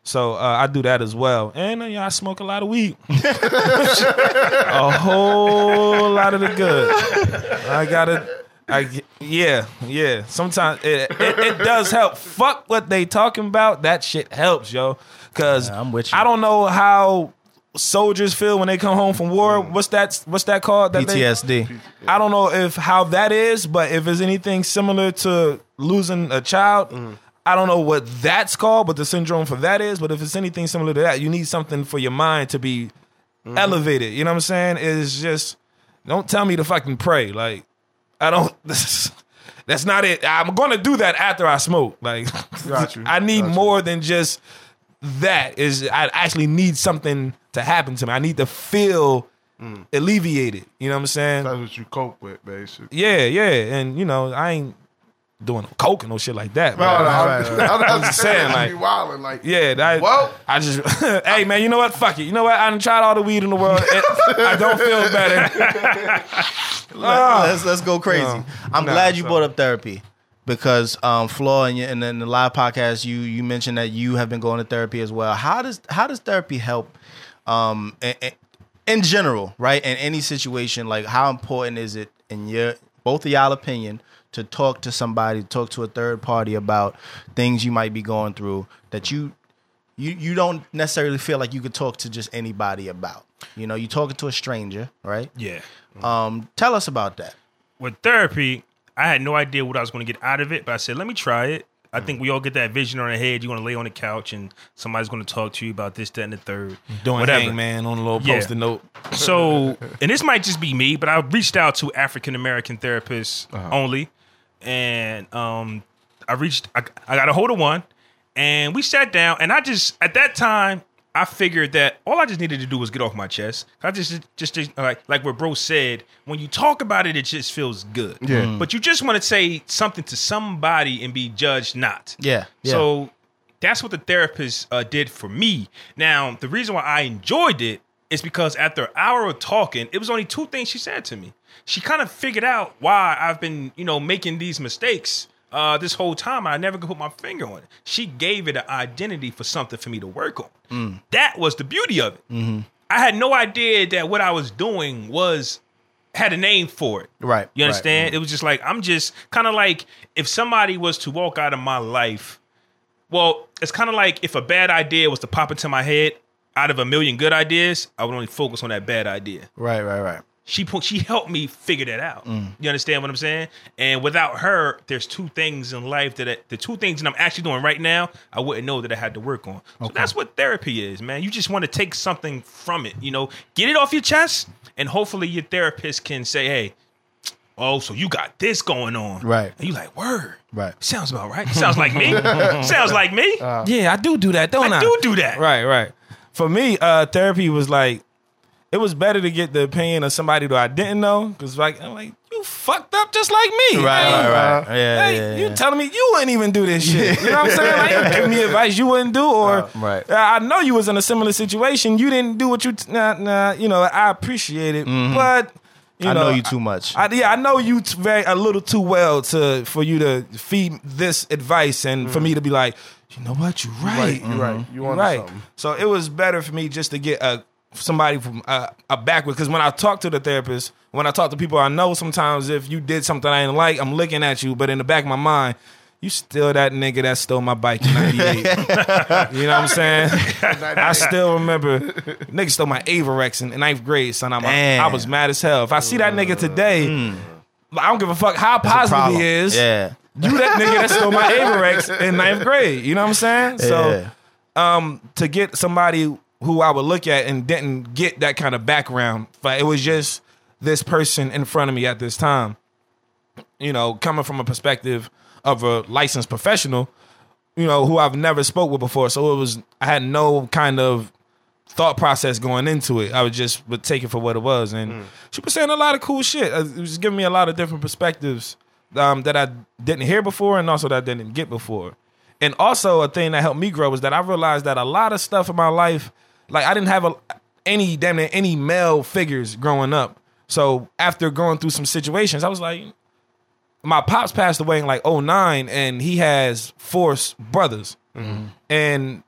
So uh, I do that as well, and uh, yeah, I smoke a lot of weed, a whole lot of the good. I gotta, I yeah, yeah. Sometimes it, it, it does help. Fuck what they talking about. That shit helps, yo. Cause Yeah, I'm with you. I don't know how soldiers feel when they come home from war. What's that? What's that called? That they- PTSD. I don't know if how that is, but if it's anything similar to losing a child, I don't know what that's called, but the syndrome for that is. But if it's anything similar to that, you need something for your mind to be mm-hmm. elevated. You know what I'm saying? It's just don't tell me to fucking pray. Like I don't. That's not it. I'm gonna do that after I smoke. Like Got you. I need more than just that. Is I actually need something to happen to me. I need to feel mm. alleviated. You know what I'm saying? That's what you cope with, basically. Yeah, yeah, and you know, I ain't doing coke and no shit like that. No, but- no, right, I'm, right. I'm, I'm just saying, like- wilding, like, yeah, that, Well- I just, hey man, you know what? Fuck it. You know what? I done tried all the weed in the world. I don't feel better. Ah. let's let's go crazy. I'm glad you so- brought up therapy because um, Flaw and, and in the live podcast you you mentioned that you have been going to therapy as well. How does how does therapy help um, in, in general, right? In any situation, like how important is it in your both of y'all opinion to talk to somebody, talk to a third party about things you might be going through that you you you don't necessarily feel like you could talk to just anybody about. You know, you're talking to a stranger, right? Yeah. Um, tell us about that. With therapy, I had no idea what I was going to get out of it, but I said, let me try it. I think we all get that vision on our head. You're going to lay on the couch and somebody's going to talk to you about this, that, and the third. Doing Whatever. man on a little Yeah. post-it note. So, and this might just be me, but I reached out to African American therapists only, and um, I reached, I, I got a hold of one, and we sat down, and I just at that time I figured that all I just needed to do was get off my chest. I just, just, just like, like what Bro said, when you talk about it, it just feels good. Yeah. But you just want to say something to somebody and be judged not. Yeah. yeah. So that's what the therapist uh, did for me. Now, the reason why I enjoyed it is because after an hour of talking, it was only two things she said to me. She kind of figured out why I've been, you know, making these mistakes uh, this whole time. I never could put my finger on it. She gave it an identity for something for me to work on. Mm. That was the beauty of it. Mm-hmm. I had no idea that what I was doing was had a name for it. Right, You right. understand? Mm-hmm. It was just like I'm just kind of like if somebody was to walk out of my life. Well, it's kind of like if a bad idea was to pop into my head out of a million good ideas, I would only focus on that bad idea. right, right, right. She put, she helped me figure that out. Mm. You understand what I'm saying? And without her, there's two things in life that I, the two things that I'm actually doing right now, I wouldn't know that I had to work on. So that's what therapy is, man. You just want to take something from it, you know, get it off your chest, and hopefully your therapist can say, "Hey, oh, so you got this going on, Right. And you like, word, Right. Sounds about right. Sounds like me. Sounds like me. Yeah, I do do that, don't I? I do do that. Right, right. For me, uh, therapy was like it was better to get the opinion of somebody that I didn't know because like I'm like you fucked up just like me. Right, Like, right, right. Uh-huh. Yeah, Hey, yeah, you telling me you wouldn't even do this shit? You know what I'm saying? Like, you giving me advice you wouldn't do, or uh, right. Uh, I know you was in a similar situation. You didn't do what you t- nah, nah. You know, I appreciate it, mm-hmm. but you I know, know you too much. I, yeah, I know you t- very a little too well to for you to feed this advice and for mm. me to be like, you know what, you're right, Right, you're right. Mm-hmm. You You're want right. something. So it was better for me just to get a somebody from uh, a backward because when I talk to the therapist, when I talk to people I know, sometimes if you did something I didn't like, I'm looking at you, but in the back of my mind. You still that nigga that stole my bike in '98. you know what I'm saying? I still remember nigga stole my Avirex in ninth grade, son. I'm. I was mad as hell. If I see that nigga today, I don't give a fuck how a positive he is. Yeah. You that nigga that stole my Avirex in ninth grade. You know what I'm saying? So yeah. to get somebody who I would look at and didn't get that kind of background, but it was just this person in front of me at this time. You know, coming from a perspective of a licensed professional, you know, who I've never spoke with before. So it was I had no kind of thought process going into it. I would just would take it for what it was, and she was saying a lot of cool shit. Uh, It was giving me a lot of different perspectives um, that I didn't hear before, and also that I didn't get before. And also a thing that helped me grow was that I realized that a lot of stuff in my life, like I didn't have a, any damn near any male figures growing up. So after going through some situations, I was like, my pops passed away in like 09 and he has four brothers. And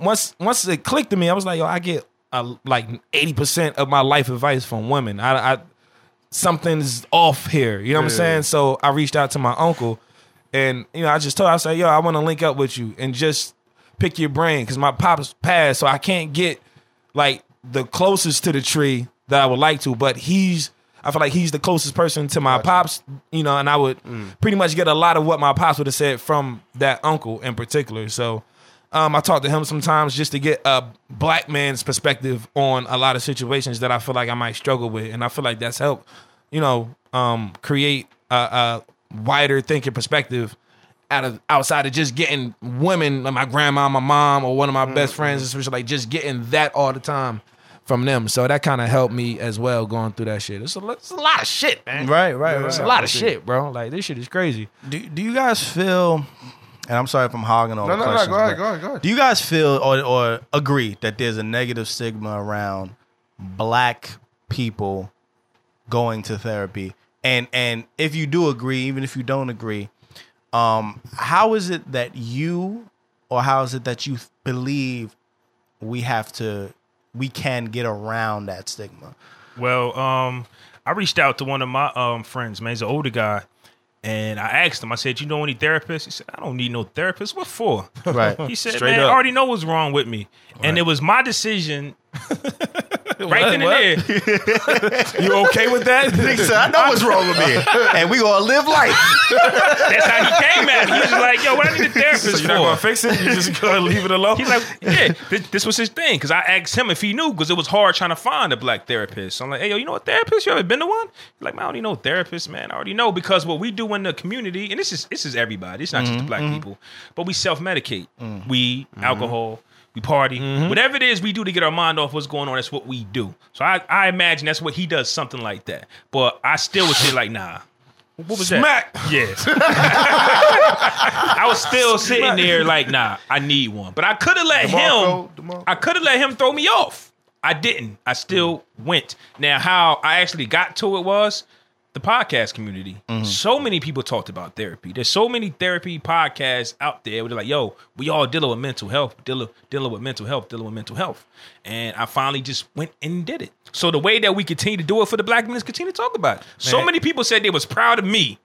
once once it clicked to me, I was like, yo, I get uh, like 80% of my life advice from women. I, I something's off here. You know what I'm saying? So I reached out to my uncle and you know, I just told I said, yo, I want to link up with you and just pick your brain because my pops passed, so I can't get like the closest to the tree that I would like to, but he's I feel like he's the closest person to my pops, you know, and I would pretty much get a lot of what my pops would have said from that uncle in particular. So um, I talk to him sometimes just to get a black man's perspective on a lot of situations that I feel like I might struggle with, and I feel like that's helped, you know, um, create a, a wider thinking perspective out of outside of just getting women like my grandma, my mom, or one of my best mm-hmm. friends, especially like just getting that all the time from them. So that kind of helped me as well going through that shit. It's a, it's a lot of shit, man. Right, right, It's right. a lot of shit, bro. Like this shit is crazy. Do, do you guys feel, and I'm sorry if I'm hogging all No, the no, no. questions. Go ahead, go ahead, go ahead. Do you guys feel or, or agree that there's a negative stigma around black people going to therapy? And and if you do agree, even if you don't agree, um, how is it that you or how is it that you believe we have to we can get around that stigma? Well, um, I reached out to one of my um friends, man. He's an older guy. And I asked him, I said, You know any therapists? He said, I don't need no therapist. What for? Right. He said, Straight Man, I already know what's wrong with me. And it was my decision right then and there. You okay with that? He said, I know what's wrong with me. and we gonna live life. That's how he came at me. He was like, Yo, what I need a therapist So for? you're not gonna fix it? You just gonna leave it alone? He's like, yeah, this, this was his thing. Because I asked him if he knew, because it was hard trying to find a black therapist. So I'm like, hey, yo, you know a therapist? You ever been to one? He's like, man, I don't need no therapist, man. I already know because what we do in the community, and this is this is everybody. It's not just the mm-hmm, black mm-hmm. people, but we self medicate. Mm-hmm. Weed, alcohol. We party, mm-hmm. whatever it is we do to get our mind off what's going on. That's what we do. So I, I imagine that's what he does, something like that. But I still would say like, nah. What was Smack. that? Yes. I was still sitting there like, nah, I need one. But I could have let DeMarco, him. DeMarco. I could have let him throw me off. I didn't. I still mm. went. Now, how I actually got to it was the podcast community. Mm-hmm. So many people talked about therapy. There's so many therapy podcasts out there where they're like, yo, we all dealing with mental health, dealing, dealing with mental health, dealing with mental health. And I finally just went and did it. So the way that we continue to do it for the black men is continue to talk about it. So many people said they was proud of me.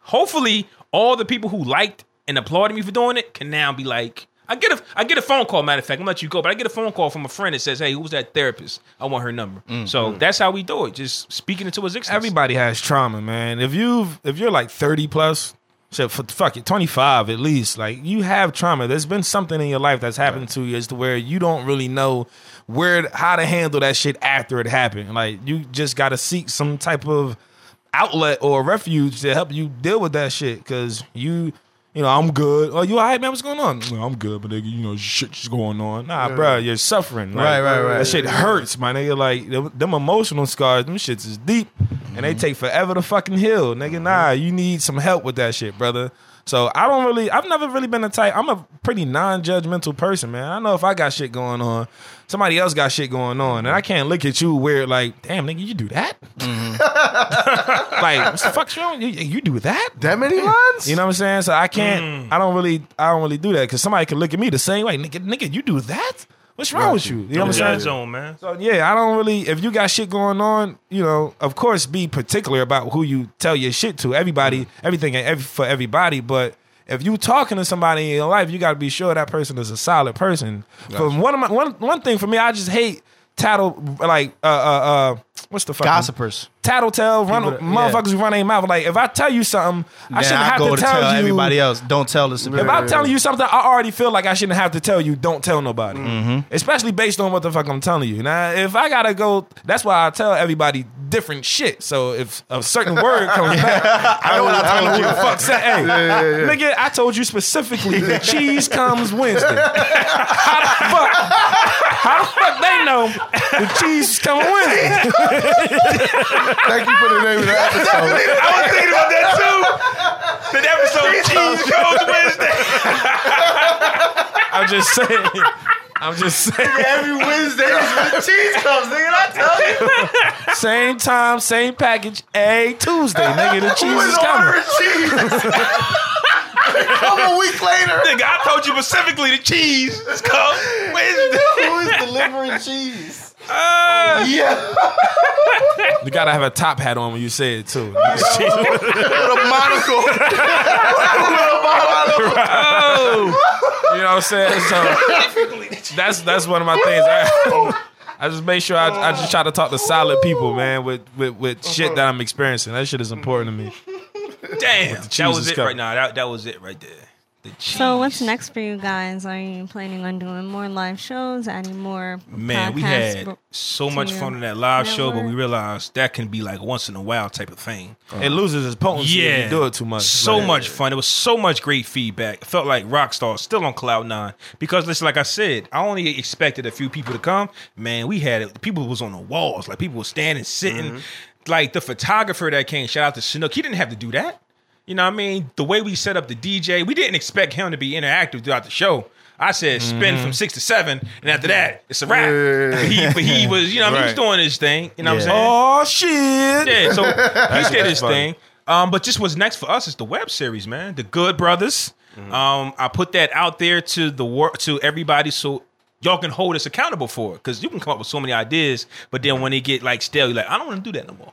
Hopefully, all the people who liked and applauded me for doing it can now be like, I get a I get a phone call. Matter of fact, I'm gonna let you go, but I get a phone call from a friend that says, "Hey, who's that therapist? I want her number." Mm, so mm. that's how we do it. Just speaking into existence. Everybody has trauma, man. If you've if you're like 30 plus, shit, fuck it, 25 at least, like you have trauma. There's been something in your life that's happened to you as to where you don't really know where how to handle that shit after it happened. Like you just got to seek some type of outlet or refuge to help you deal with that shit cuz you You know, I'm good. Oh, you all right, man? What's going on? "Well, I'm good, but nigga, you know, shit's going on. Nah, bro, you're suffering. Like, Right, right, right. That shit hurts, my nigga. Like them, emotional scars, them shits is deep, and they mm-hmm. take forever to fucking heal, nigga. Nah, mm-hmm. you need some help with that shit, brother. So I don't really, I've never really been a type. I'm a pretty non-judgmental person, man. I know if I got shit going on, somebody else got shit going on, and I can't look at you weird like, damn, nigga, you do that? Mm-hmm. like, what the fuck's wrong? You, you do that? That many lines? You know what I'm saying? So I can't. Mm. I don't really. I don't really do that because somebody can look at me the same way. Nigga, nigga, you do that? What's wrong with you? You know what I'm saying? Man. So yeah, I don't really. If you got shit going on, you know, of course, be particular about who you tell your shit to. Everybody, mm. everything, ain't every, for everybody. But if you talking to somebody in your life, you got to be sure that person is a solid person. For one of my one one thing for me, I just hate tattle like uh uh uh what's the fucking Gossipers. tattletale run People motherfuckers who run their mouth. Like if I tell you something, I shouldn't I have go to tell, tell you everybody else. Don't tell this. if I'm telling you something, I already feel like I shouldn't have to tell you. Don't tell nobody, Mm-hmm. especially based on what the fuck I'm telling you. Now, if I gotta go, that's why I tell everybody different shit. So if a certain word comes back, I know what I told you. Who the fuck said? Hey, nigga, I told you specifically the cheese comes Wednesday. how the fuck? How the fuck they know the cheese comes Wednesday? Thank you for the name of the episode. I was thinking about that too. That episode Cheese Comes Wednesday. I'm just saying. I'm just saying. Every Wednesday is when the cheese comes, nigga. I tell you. Same time, same package, a Tuesday, nigga. The cheese is coming. cheese. Come a week later. Nigga, I told you specifically the cheese is Wednesday. Who is delivering cheese? Uh, Yeah. You gotta have a top hat on when you say it too. With a monocle. You know what I'm saying? So that's that's one of my things. I, I just make sure I, I just try to talk to solid people, man, with with, with shit that I'm experiencing. That shit is important to me. damn, that was it coming. right now. That, that was it right there. The cheese. So what's next for you guys? Are you planning on doing more live shows, adding more? Man, we had so much fun in that live show, but we realized that can be like once in a while type of thing. Uh-huh. It loses its potency Yeah, if you do it too much. So Like, much fun. It was so much great feedback. It felt like Rockstar still on cloud nine because listen, like I said, I only expected a few people to come. Man, we had it. People was on the walls. Like people were standing, sitting. Mm-hmm. Like the photographer that came. Shout out to Snook. He didn't have to do that. You know what I mean? The way we set up the DJ, we didn't expect him to be interactive throughout the show. I said spin from six to seven, and after that, it's a wrap. Yeah. But, he, but he was, you know, what I mean, he was doing his thing. You know what I'm saying? Oh shit! Yeah, so he did his funny. thing. Um, but just what's next for us is the web series, man. The Good Brothers. Um, I put that out there to the wor- to everybody so y'all can hold us accountable for it. Because you can come up with so many ideas, but then when they get like stale, you're like, I don't want to do that no more.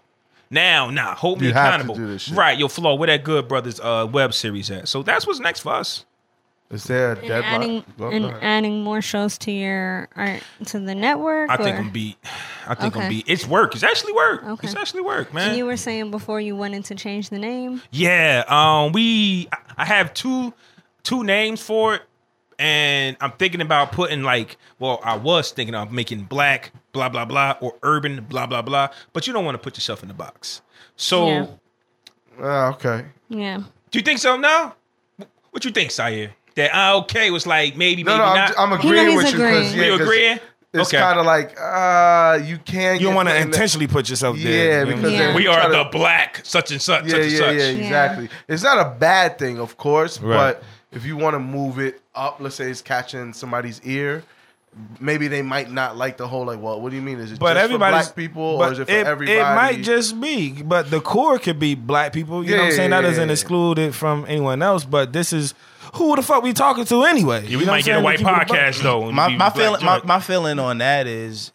Now, nah, hold me You have to accountable. do this shit. Right, yo, Flaw, where that Good Brothers uh, web series at? So that's what's next for us. Is there a And deadline? adding Go- and adding more shows to your or to the network. I think I'm beat. I think I'm Okay. beat. It's work. It's actually work. Okay. It's actually work, man. And you were saying before you wanted to change the name. Yeah, um, we I- I have two two names for it, and I'm thinking about putting like, well, I was thinking of making black blah blah blah or urban blah blah blah, but you don't want to put yourself in the box. So, Yeah. Ah, okay. Yeah. do you think so now? What you think, Syer? That okay was like maybe No, maybe no, I'm, not. I'm He know agreeing he's with you. 'cause, agreeing. yeah, you 'cause agreeing? It's Okay. kind of like uh, you can't. You don't want to put in the- intentionally put yourself there. Yeah, because Yeah. we are try to- the black such and such Yeah, such and yeah, such. yeah, exactly. It's not a bad thing, of course, Right. but if you want to move it up, let's say it's catching somebody's ear, maybe they might not like the whole like. Well, what do you mean? Is it But just for everybody's black people, but or is it for it, everybody? It might just be, but the core could be black people. You know what I'm Yeah, saying? yeah, That doesn't yeah. exclude it from anyone else. But this is who the fuck we talking to anyway? Yeah, You we know might I'm get a white podcast though. my my black feeling my, my feeling on that is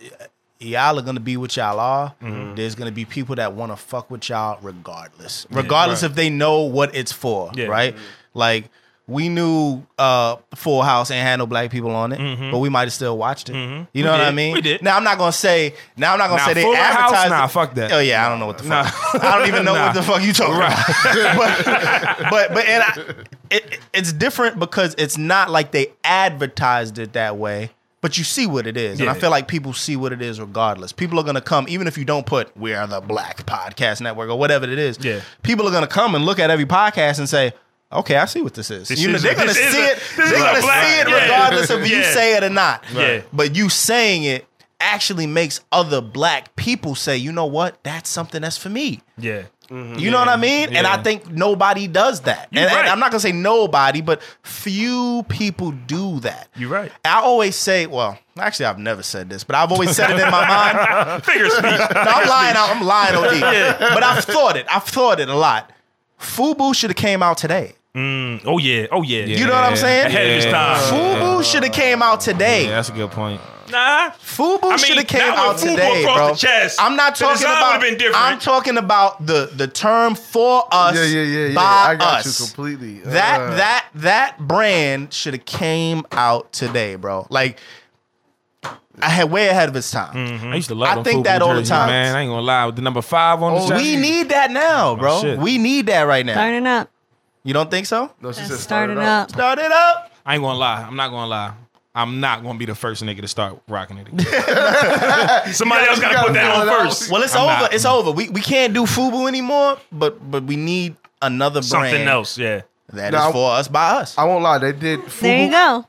y'all are gonna be what y'all are. Mm-hmm. There's gonna be people that want to fuck with y'all regardless, regardless if they know what it's for, Yeah. right? Like we knew uh Full House ain't had no black people on it, but we might have still watched it. You know Mm-hmm. We what I mean? We did. Now I'm not gonna say. Now I'm not gonna Nah, say they House? advertised. Nah, it. fuck that. Oh yeah, I don't know what the Nah. fuck. I don't even know Nah. what the fuck you talking about. but but but and I, it, it's different because it's not like they advertised it that way. But you see what it is, and I feel like people see what it is regardless. People are gonna come, even if you don't put "We Are the Black Podcast Network" or whatever it is. Yeah. people are gonna come and look at every podcast and say, Okay, I see what this is. This you know, is- they're gonna see a- it. They're gonna black- see it yeah. regardless of if you Yeah. say it or not. Yeah. But you saying it actually makes other black people say, you know what? That's something that's for me. Yeah. You know what I mean? And I think nobody does that. You're And, and right. I'm not gonna say nobody, but few people do that. You're right. I always say, well, actually, I've never said this, but I've always said it in my mind. Figure speech. No, I'm lying. I'm lying, OD. But I've thought it. I've thought it a lot. Fubu should have came out today. Oh yeah. Oh yeah. You know what I'm saying? Ahead of his time. Fubu should have came out today. Yeah, that's a good point. Nah. Fubu I mean, should have came not out Fubu today, across bro. the chest. I'm not The talking design about. would've been different. I'm talking about the the term for us. Yeah, yeah, yeah, yeah. By I got us. you completely. That Uh, that that brand should have came out today, bro. Like I had way ahead of its time. Mm-hmm. I used to love I them think Fubu that all the jerseys, time. man. I ain't gonna lie. With the number five on the Oh, jersey. We need that now, bro. shit. we need that right now. Starting up. You don't think so? No, she said Let's start start it it up. Start it up. I ain't gonna lie. I'm not gonna lie. I'm not gonna be the first nigga to start rocking it again. Somebody else got to put that on first. Well, it's I'm over. not. It's over. We we can't do Fubu anymore, but but we need another brand. Something brand else. Yeah. that Now, is for us by us. I won't lie. They did. Fubu, There you go.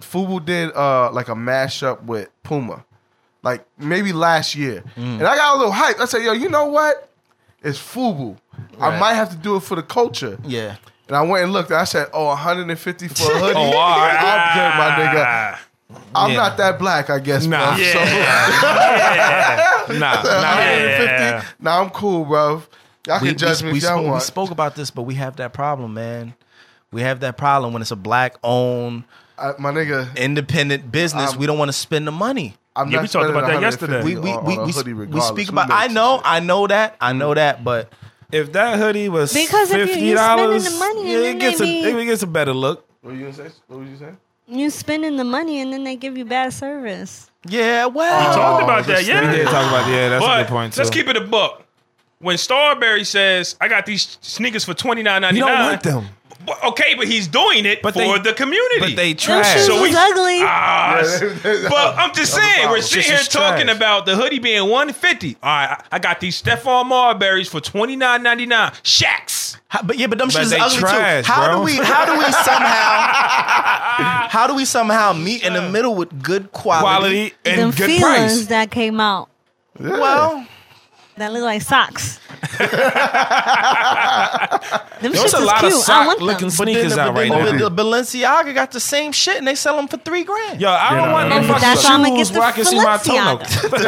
Fubu did uh like a mashup with Puma, like maybe last year, Mm. and I got a little hype. I said, "Yo, you know what? It's Fubu. I might have to do it for the culture." yeah. And I went and looked. And I said, "Oh, 150 for a hoodie. Oh, all right. I'm good, my nigga. Ah, I'm Yeah. not that black, I guess, Nah. bro. Yeah. So, yeah. nah, nah. 150. Yeah. Nah, I'm cool, bro. Y'all can judge me we if y'all spoke, we spoke about this, but we have that problem, man. We have that problem when it's a black owned, I, my nigga, independent business. Um, we don't want to spend the money. I'm Yeah, not we talked about that yesterday. We we we, we, we speak about. I know. I know that, I know that, but If that hoodie was Because if you- fifty you spending dollars, the money yeah, and it then gets a maybe- it gets a better look. What were you gonna say? What were you saying? You spending the money and then they give you bad service. yeah, well, We talked about oh, that. Yeah. We did talk about yeah, that's a But good point too. let's keep it a buck. When Starbury says, "I got these sneakers for twenty nine ninety you don't want them, Okay, but he's doing it But for they- the community. but they Those trash. So we- was ugly. Ah, but I'm just saying, we're sitting here talking trash. about the hoodie being 150. All right, I I got these Stephon Marburys for 29.99. Shaqs. How- but yeah, but them But shit is they ugly trash, too. How bro. do we? How do we somehow? how do we somehow meet in the middle with good quality? quality and Them good feelings price. that came out Well, that look like socks. Them There's a is lot of cute. I sock looking them. but sneakers the, out but right then now. the, the Balenciaga got the same shit and they sell them for three grand. Yo, I don't want no But fucking I'ma shoes get the where I can see my toe Balenciaga.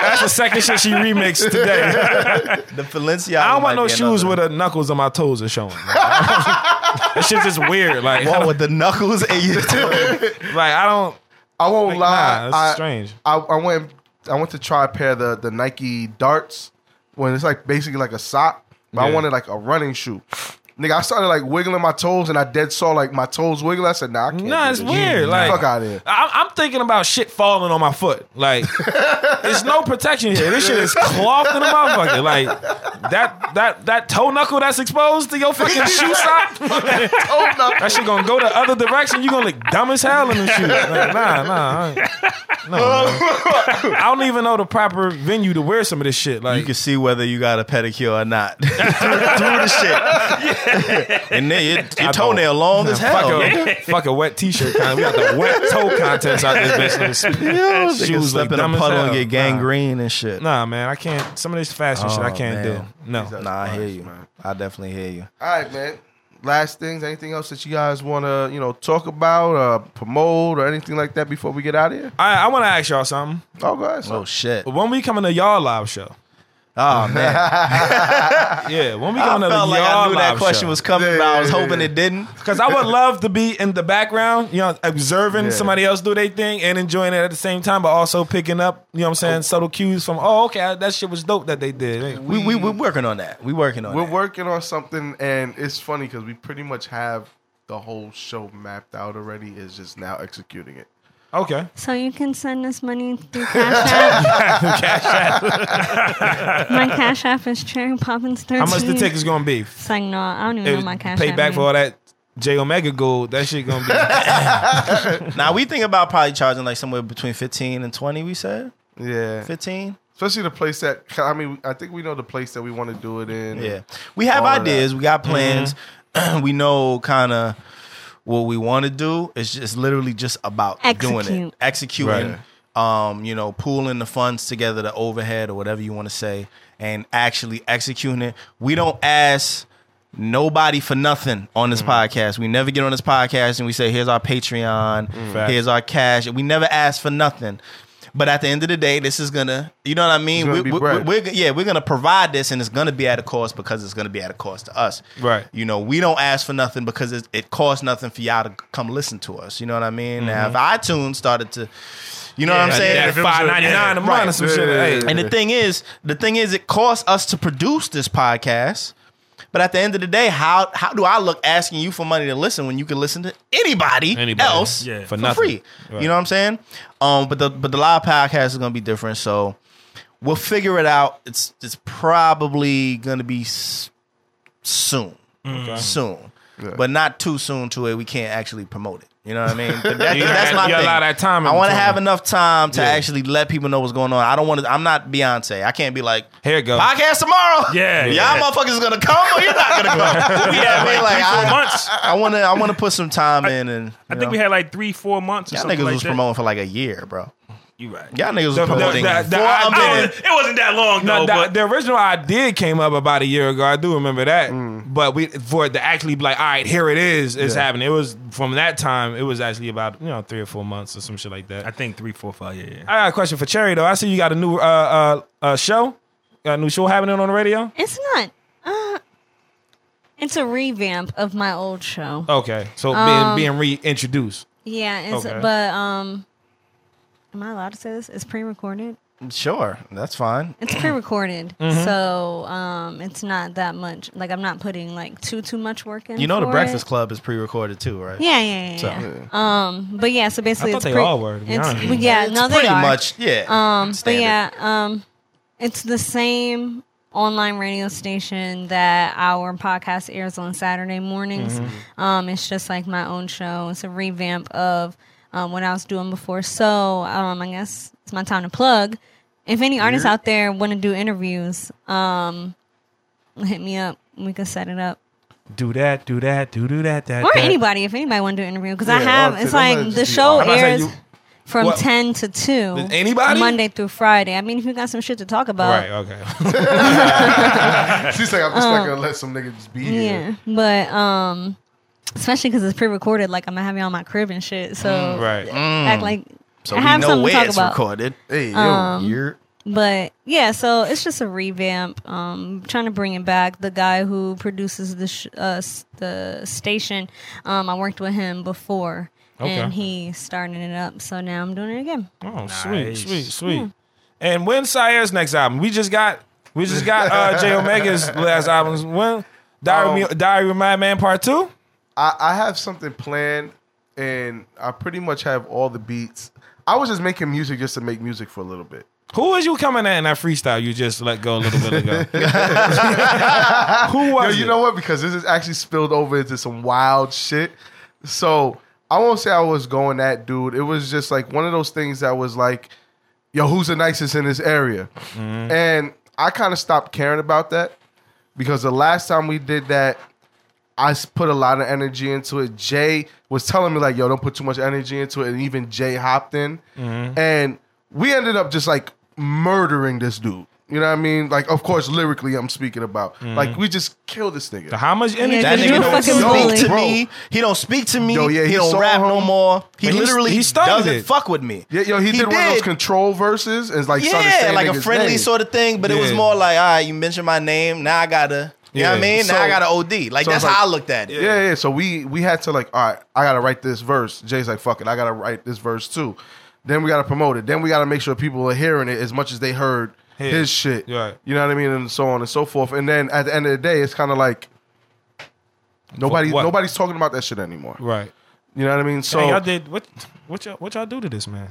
That's the second shit she remixed today. The Balenciaga. I don't want no shoes another- where the knuckles of my toes are showing. that shit's just weird. Like, What with the knuckles and you like I don't. I won't Like, lie. nah, it's I, strange. I, I went. I went to try a pair of the the Nike Darts when it's like basically like a sock, but I wanted like a running shoe. Nigga, I started like wiggling my toes, and I dead saw like my toes wiggle. I said, "Nah, I can't." Nah, do it's this. weird. Like, fuck out of here. I, I'm thinking about shit falling on my foot. Like, there's no protection here. This shit is cloth in the motherfucker. Like, that that that toe knuckle that's exposed to your fucking shoe sock. that shit gonna go the other direction. You gonna look dumb as hell in the shoe. Like, nah, nah. I, no. I don't even know the proper venue to wear some of this shit. Like, You can see whether you got a pedicure or not through, through the shit. and then your, your toenail long as hell. fuck a, fuck a wet t-shirt kind. We got the wet toe contest out this bitch. Yo, Shoes step look in a dumb puddle and get gangrene and shit. Nah, man, I can't. Some of this fashion shit I Oh, can't man. do. No. Nah, I hear you. man. I definitely hear you. All right, man. Last things. Anything else that you guys want to you know talk about, uh, promote, or anything like that before we get out of here? I, I want to ask y'all something. Oh, go ahead. Oh shit. When we coming to y'all live show? Oh man. Yeah, when we I coming to felt like y'all I knew that question show? was coming, Yeah, but I was yeah, hoping yeah. it didn't. Because I would love to be in the background, you know, observing Yeah. somebody else do their thing and enjoying it at the same time, but also picking up, you know what I'm saying, oh. subtle cues from, oh, okay, that shit was dope that they did. We we we're working on that. We working on We're that. working on something, and it's funny because we pretty much have the whole show mapped out already. Is just now executing it. Okay. So you can send us money through Cash App. Cash App. my Cash App is Cherry Poppins 13. How much the ticket's going to be? It's like, no, I don't even know my Cash pay App. back for all that Jay Omega gold, that shit going to be. Now we think about probably charging like somewhere between fifteen and twenty. We said Yeah, fifteen. especially the place that I mean, I think we know the place that we want to do it in. Yeah, we have All of ideas. We got plans. Mm-hmm. we know kind of what we want to do. It's just literally just about doing it, Execute. executing. Um, you know, pooling the funds together, the overhead or whatever you want to say, and actually executing it. We don't ask nobody for nothing on this podcast. We never get on this podcast and we say, "Here's our Patreon, Facts. here's our cash." We never ask for nothing. But at the end of the day, this is gonna, you know what I mean? gonna We- be we- yeah, we're gonna provide this, and it's gonna be at a cost because it's gonna be at a cost to us. Right. You know, we don't ask for nothing because it, it costs nothing for y'all to come listen to us. You know what I mean? Now, if mm-hmm. iTunes started to, you know what I'm saying? yeah, five ninety nine a month Right. or some Yeah, shit. yeah, yeah. And the thing is, the thing is, it costs us to produce this podcast. But at the end of the day, how how do I look asking you for money to listen when you can listen to anybody, Anybody. else Yeah. for, For nothing. free? Right. You know what I'm saying? Um, but the but the live podcast is gonna be different, so we'll figure it out. It's it's probably gonna be s- soon, soon, Yeah. but not too soon to where we can't actually promote it. You know what I mean? But that- You that's my you got a thing. lot of that time I want to have enough time to Yeah. actually let people know what's going on. I don't want to. I'm not Beyonce. I can't be like Here it go. podcast tomorrow. Yeah, y'all yeah. motherfuckers is gonna come or you're not gonna come. We You had what I mean? like Like three, four I, months. I want to. I want to put some time in, and I think we had like three, four months or y'all something niggas like was that. promoting for like a year, bro. You right. Y'all niggas was The- the- promoting. the- the- for I- a I I minute. was- it wasn't that long No, though, the, but the original idea came up about a year ago. I do remember that. Mm. But we for it to actually be like, all right, here it is. It's Yeah. happening. It was from that time. It was actually about you know three or four months or some shit like that. I think three, four, five. Yeah, yeah. I got a question for Cherry though. I see you got a new uh uh, uh show. Got a new show happening on the radio. It's not. Uh, it's a revamp of my old show. Okay, so Um, being being reintroduced. Yeah, it's Okay. but um, am I allowed to say this? It's pre-recorded. Sure, that's fine. It's pre-recorded, Mm-hmm. so um, it's not that much. Like I'm not putting like too too much work in. You know, the for Breakfast it. Club is pre-recorded too, right? Yeah, yeah, yeah. So- yeah. Um, but yeah, so basically, I thought it's they pre- all were, to be it's- honest. well, yeah, It's no, they pretty are. much, yeah. Um, but standard. yeah, um, it's the same online radio station that our podcast airs on Saturday mornings. Mm-hmm. Um, it's just like my own show. It's a revamp of um, what I was doing before. So um, I guess it's my time to plug. If any artists out there want to do interviews, um, hit me up. We can set it up. Do that, do that, do do that, that. Or that. anybody, if anybody want to do an interview, because I Yeah, have. I'll It's say- I'm like gonna the just be show. I'm about to say airs you- from what- ten to two. Anybody? Monday through Friday. I mean, if you got some shit to talk about, Right. Okay. She's like, I'm just not gonna let some nigga just be here. Yeah, but um, especially because it's pre-recorded, like I'm gonna have you on my crib and shit. So right. act like so I have know something to where talk it's about. recorded. Hey, yo, Um, You're But yeah, so it's just a revamp. Um, trying to bring it back. The guy who produces the sh- uh, the station, um, I worked with him before, Okay. and he started it up. So now I'm doing it again. Oh, sweet, Nice. sweet, sweet. And when Syer's next album? We just got we just got uh Jay Omega's last album. When Diary, Um, Diary of Madman Part Two? I, I have something planned, and I pretty much have all the beats. I was just making music just to make music for a little bit. Who was you coming at in that freestyle you just let go a little bit ago? Who Yo, was you it? know what? Because this is actually spilled over into some wild shit. So I won't say I was going that dude. It was just like one of those things that was like, yo, who's the nicest in this area? Mm-hmm. And I kind of stopped caring about that because the last time we did that, I s- put a lot of energy into it. Jay was telling me like, "Yo, don't put too much energy into it," and even Jay hopped in, mm-hmm. and we ended up just like murdering this dude. You know what I mean? Like, of course, lyrically, I'm speaking about. Mm-hmm. Like, we just killed this nigga. How much energy? Yeah, that you nigga a don't speak bully. to Bro. me. He don't speak to me. Yo, yeah, he he don't saw rap no more. He But literally he started doesn't it. fuck with me. Yeah, yo, he, did, one of those control verses and like started Yeah, saying like a friendly names. sort of thing, but it was more like, all right, you mentioned my name, now I gotta, you know what I Yeah. mean? now I got an OD. Like so that's like- how I looked at it. Yeah, yeah. So we we had to like, all right, I gotta write this verse. Jay's like, fuck it, I gotta write this verse too. Then we gotta promote it. Then we gotta make sure people are hearing it as much as they heard His. his shit. Right. You know what I mean, and so on and so forth. And then at the end of the day, it's kind of like nobody nobody's talking about that shit anymore. Right. You know what I mean? So So y'all did what? What y'all what y'all do to this man?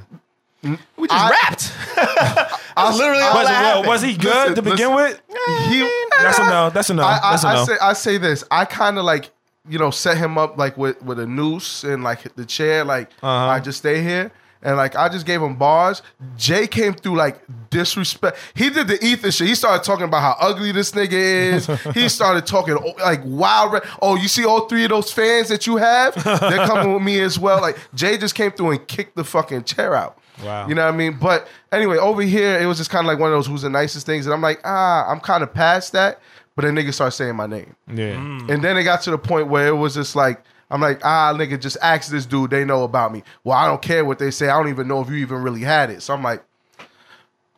We just I- rapped. That's literally all Was, that well, happened. was he good Listen, to begin listen. with? he, That's a no. That's a no. I, That's a I, no. I say I say this. I kind of like you know set him up like with with a noose and like the chair. Like Uh-huh. I just stay here, and like I just gave him bars. Jay came through like disrespect. He did the Ether shit. He started talking about how ugly this nigga is. he started talking like wild. Re- oh, you see all three of those fans that you have? They're coming with me as well. Like Jay just came through and kicked the fucking chair out. Wow. You know what I mean? But anyway, over here it was just kind of like one of those who's the nicest things, and I'm like, ah, I'm kind of past that. But then niggas start saying my name. Yeah. And then it got to the point where it was just like, I'm like, ah, nigga, just ask this dude. They know about me. Well, I don't care what they say. I don't even know if you even really had it. So I'm like,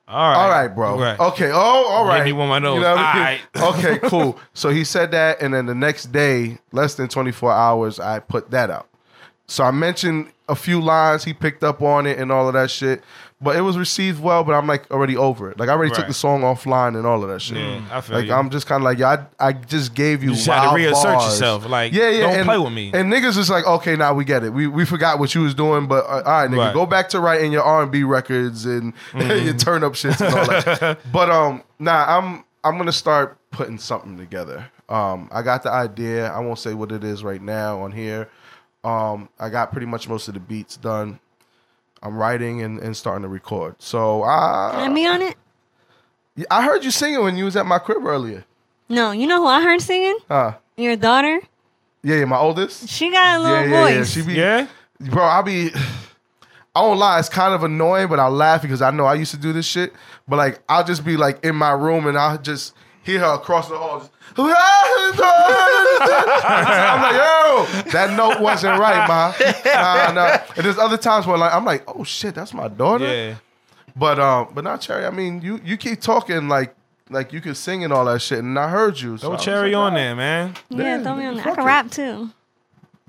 All right. all right, bro. Right. Okay. Oh, all right. Give right. me one of those. what I All mean? okay, cool. So he said that, and then the next day, less than 24 hours, I put that out. So I mentioned a few lines. He picked up on it and all of that shit. But it was received well, but I'm like already over it. Like I already took the song offline and all of that shit. Yeah, I feel like you. I'm just kind of like, yeah, I, I just gave you, You just had to wild reassert bars. yourself. Like, yeah, yeah, don't and, play with me. And niggas just like, okay, now we get it. We we forgot what you was doing, but uh, all right, nigga, Right. go back to writing your R and B records and Mm-hmm. your turn up shits and all that. but um, nah, I'm I'm gonna start putting something together. Um, I got the idea. I won't say what it is right now on here. Um, I got pretty much most of the beats done. I'm writing and, and starting to record. So Can I I be on it? I heard you singing when you was at my crib earlier. No, you know who I heard singing? Uh, Your daughter. yeah, yeah, my oldest. She got a little yeah, yeah. voice. She be yeah. bro, I'll be I won't lie, it's kind of annoying, but I'll laugh because I know I used to do this shit. But like I'll just be like in my room and I'll just hear her across the hall. Just, I'm like, yo, that note wasn't right, ma. Nah, nah. And there's other times where like I'm like, oh shit, that's my daughter. Yeah. But um, but not Cherry. I mean, you you keep talking like like you could sing and all that shit, and I heard you. So I Throw was cherry like, on there, man. yeah, Yeah, throw me on there. I can it. rap too.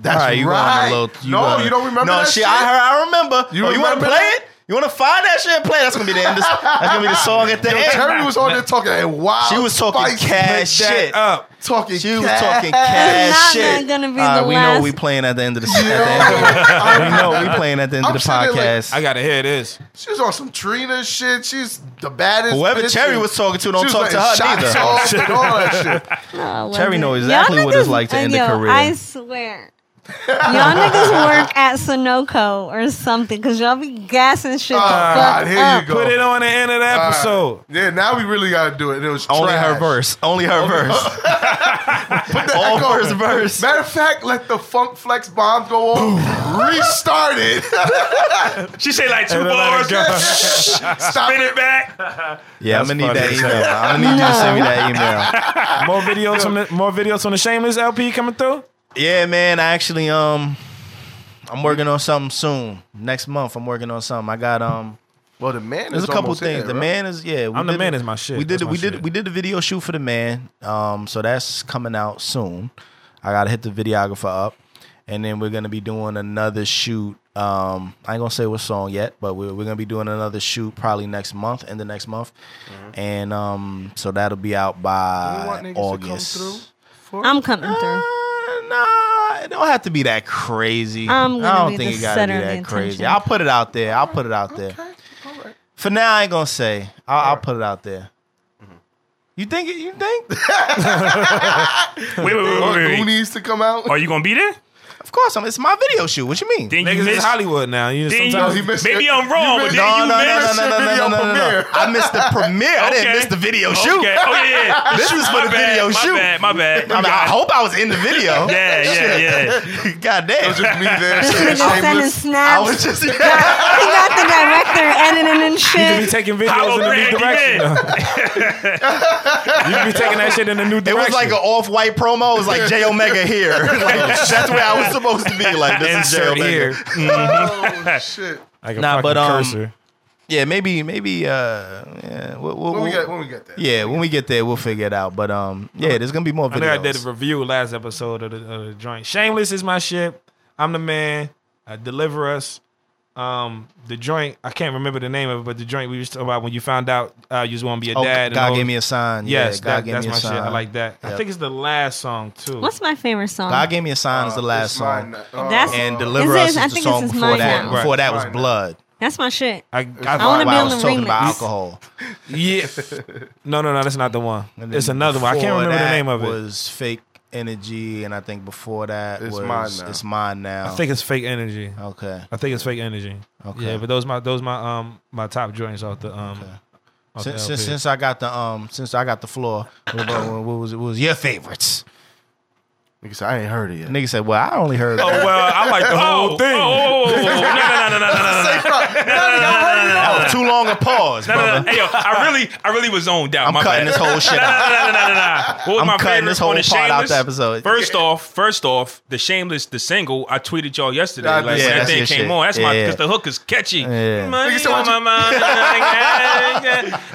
That's All right, you right. going a little. You no, gonna- you don't remember No, that shit. shit? I heard. I remember. You oh, you want to play that? it? You want to find that shit and play? That's gonna be the end. Of, that's gonna be the song at the Yo, end. Cherry was on there talking and wow. She was talking cash shit. up. Talking She was talking It's cash not shit. gonna be All right, the we last. know we playing at the end of the. At the end of the we know we playing at the end of I'm the sitting there like, podcast. I gotta hear this. She was on some Trina shit. She's the baddest. Whoever bitch Cherry was talking to, don't she was talk to her shots neither. off and all that shit. No, Cherry wasn't. know Y'all exactly what it's like to uh, end a career. I swear. Y'all niggas work at Sunoco or something because y'all be gassing shit. The fuck here you up. go. Put it on the end of the All right. episode. Yeah, now we really gotta do it. It was Only trash. her verse. Only her verse. All Echo. first verse. Matter of fact, let the funk flex bomb go on. Restart it. She say like two And then let it bars. go. Stop Spin it. it back. Yeah, I'm gonna need that as email. I'm gonna need you to send me that email. more videos from the more videos from the Shameless LP coming through. Yeah, man. I actually um, I'm working on something soon. Next month, I'm working on something. I got um, Well, the man there's is a couple things. here, the right? man is yeah. we I'm the did man it- is my shit. We did That's it. We did shit. we did the video shoot for the man. Um, so that's coming out soon. I gotta hit the videographer up, and then we're gonna be doing another shoot. Um, I ain't gonna say what song yet, but we're, we're gonna be doing another shoot probably next month, in the next month, Mm-hmm. and um, so that'll be out You by want August. to come through? For I'm coming Uh, through. Nah, it don't have to be that crazy. I'm I don't be think the it gotta be that crazy. attention. I'll put it out there. I'll put it out there. Okay, all right. For now, I ain't gonna say. I'll, I'll put it out there. You think it? You think? Wait, wait, wait, wait, Who wait. needs to come out? Are you gonna be there? Of course, I'm, it's my video shoot. What you mean? Then you Niggas is missed. Hollywood now. You Then you- sometimes he missed maybe it. I'm wrong, You but missed- then No, you no, no, no, missed. no, no, no, no, no, no, no. I missed the premiere. I didn't Okay. miss the video shoot. Okay. Oh yeah, yeah. This is for My the bad, video my shoot. Bad, my bad. I, mean, I hope I was in the video. Yeah, yeah, yeah. God damn. Was just me there. Nigga sending shameless. I snaps. was just. he got the director editing and you be shit. taking videos in a new Grant, direction. you you be taking that shit in a new direction. It direction. was like an off-white promo. It was like Jay Omega here. Like, that's where I was supposed to be. Like this is J insert Omega. here, Oh shit! like a Nah, fucking but, um, cursor. Yeah, maybe, maybe. Uh, yeah, we'll, we'll, When we get when we get there. yeah, when we get there, we'll figure it out. But um, yeah, there's gonna be more videos. I know I did a review last episode of the, of the joint. Shameless is my shit. I'm the man. Uh, deliver us. Um, the joint. I can't remember the name of it, but the joint we was talking about when you found out uh, you was going to be a Oh, dad. God all- gave me a sign. Yes, yeah, God that, gave that's me a my sign. shit. I like that. I think it's the last song too. What's my favorite song? God gave me a sign is the Uh, last song, mine, uh, That's- and uh, deliver Is us this- I is the think song this is before mine that. now. Before that was Right. blood. That's my shit. I, I, I wanna be While I on was the talking about alcohol. yeah. No, no, no. That's not the one. It's another one. I can't remember the name of it. Was fake energy, and I think before that It's was Mine Now. it's mine now. I think it's fake energy. okay. I think it's fake energy. Okay. Yeah, but those my those my um my top joints off the um. off the Since, since since I got the um since I got the floor, what, about- what was what was your favorites? Nigga said, I ain't heard it yet. Nigga said, Well, I only heard. Oh well, I like the whole thing. Oh, no, no, no, no, no, That was too long a pause, no, brother. No, no. Hey yo, I really, I really was zoned out. I'm my cutting bad. this whole shit out. No, no, no, no, no. What was I'm my cutting this whole part shameless? out the episode. First off, first off, the shameless, the single I tweeted y'all yesterday. Uh, like yeah, when that thing came shit. on, that's yeah. my because the hook is catchy. Yeah. Money, so my mind.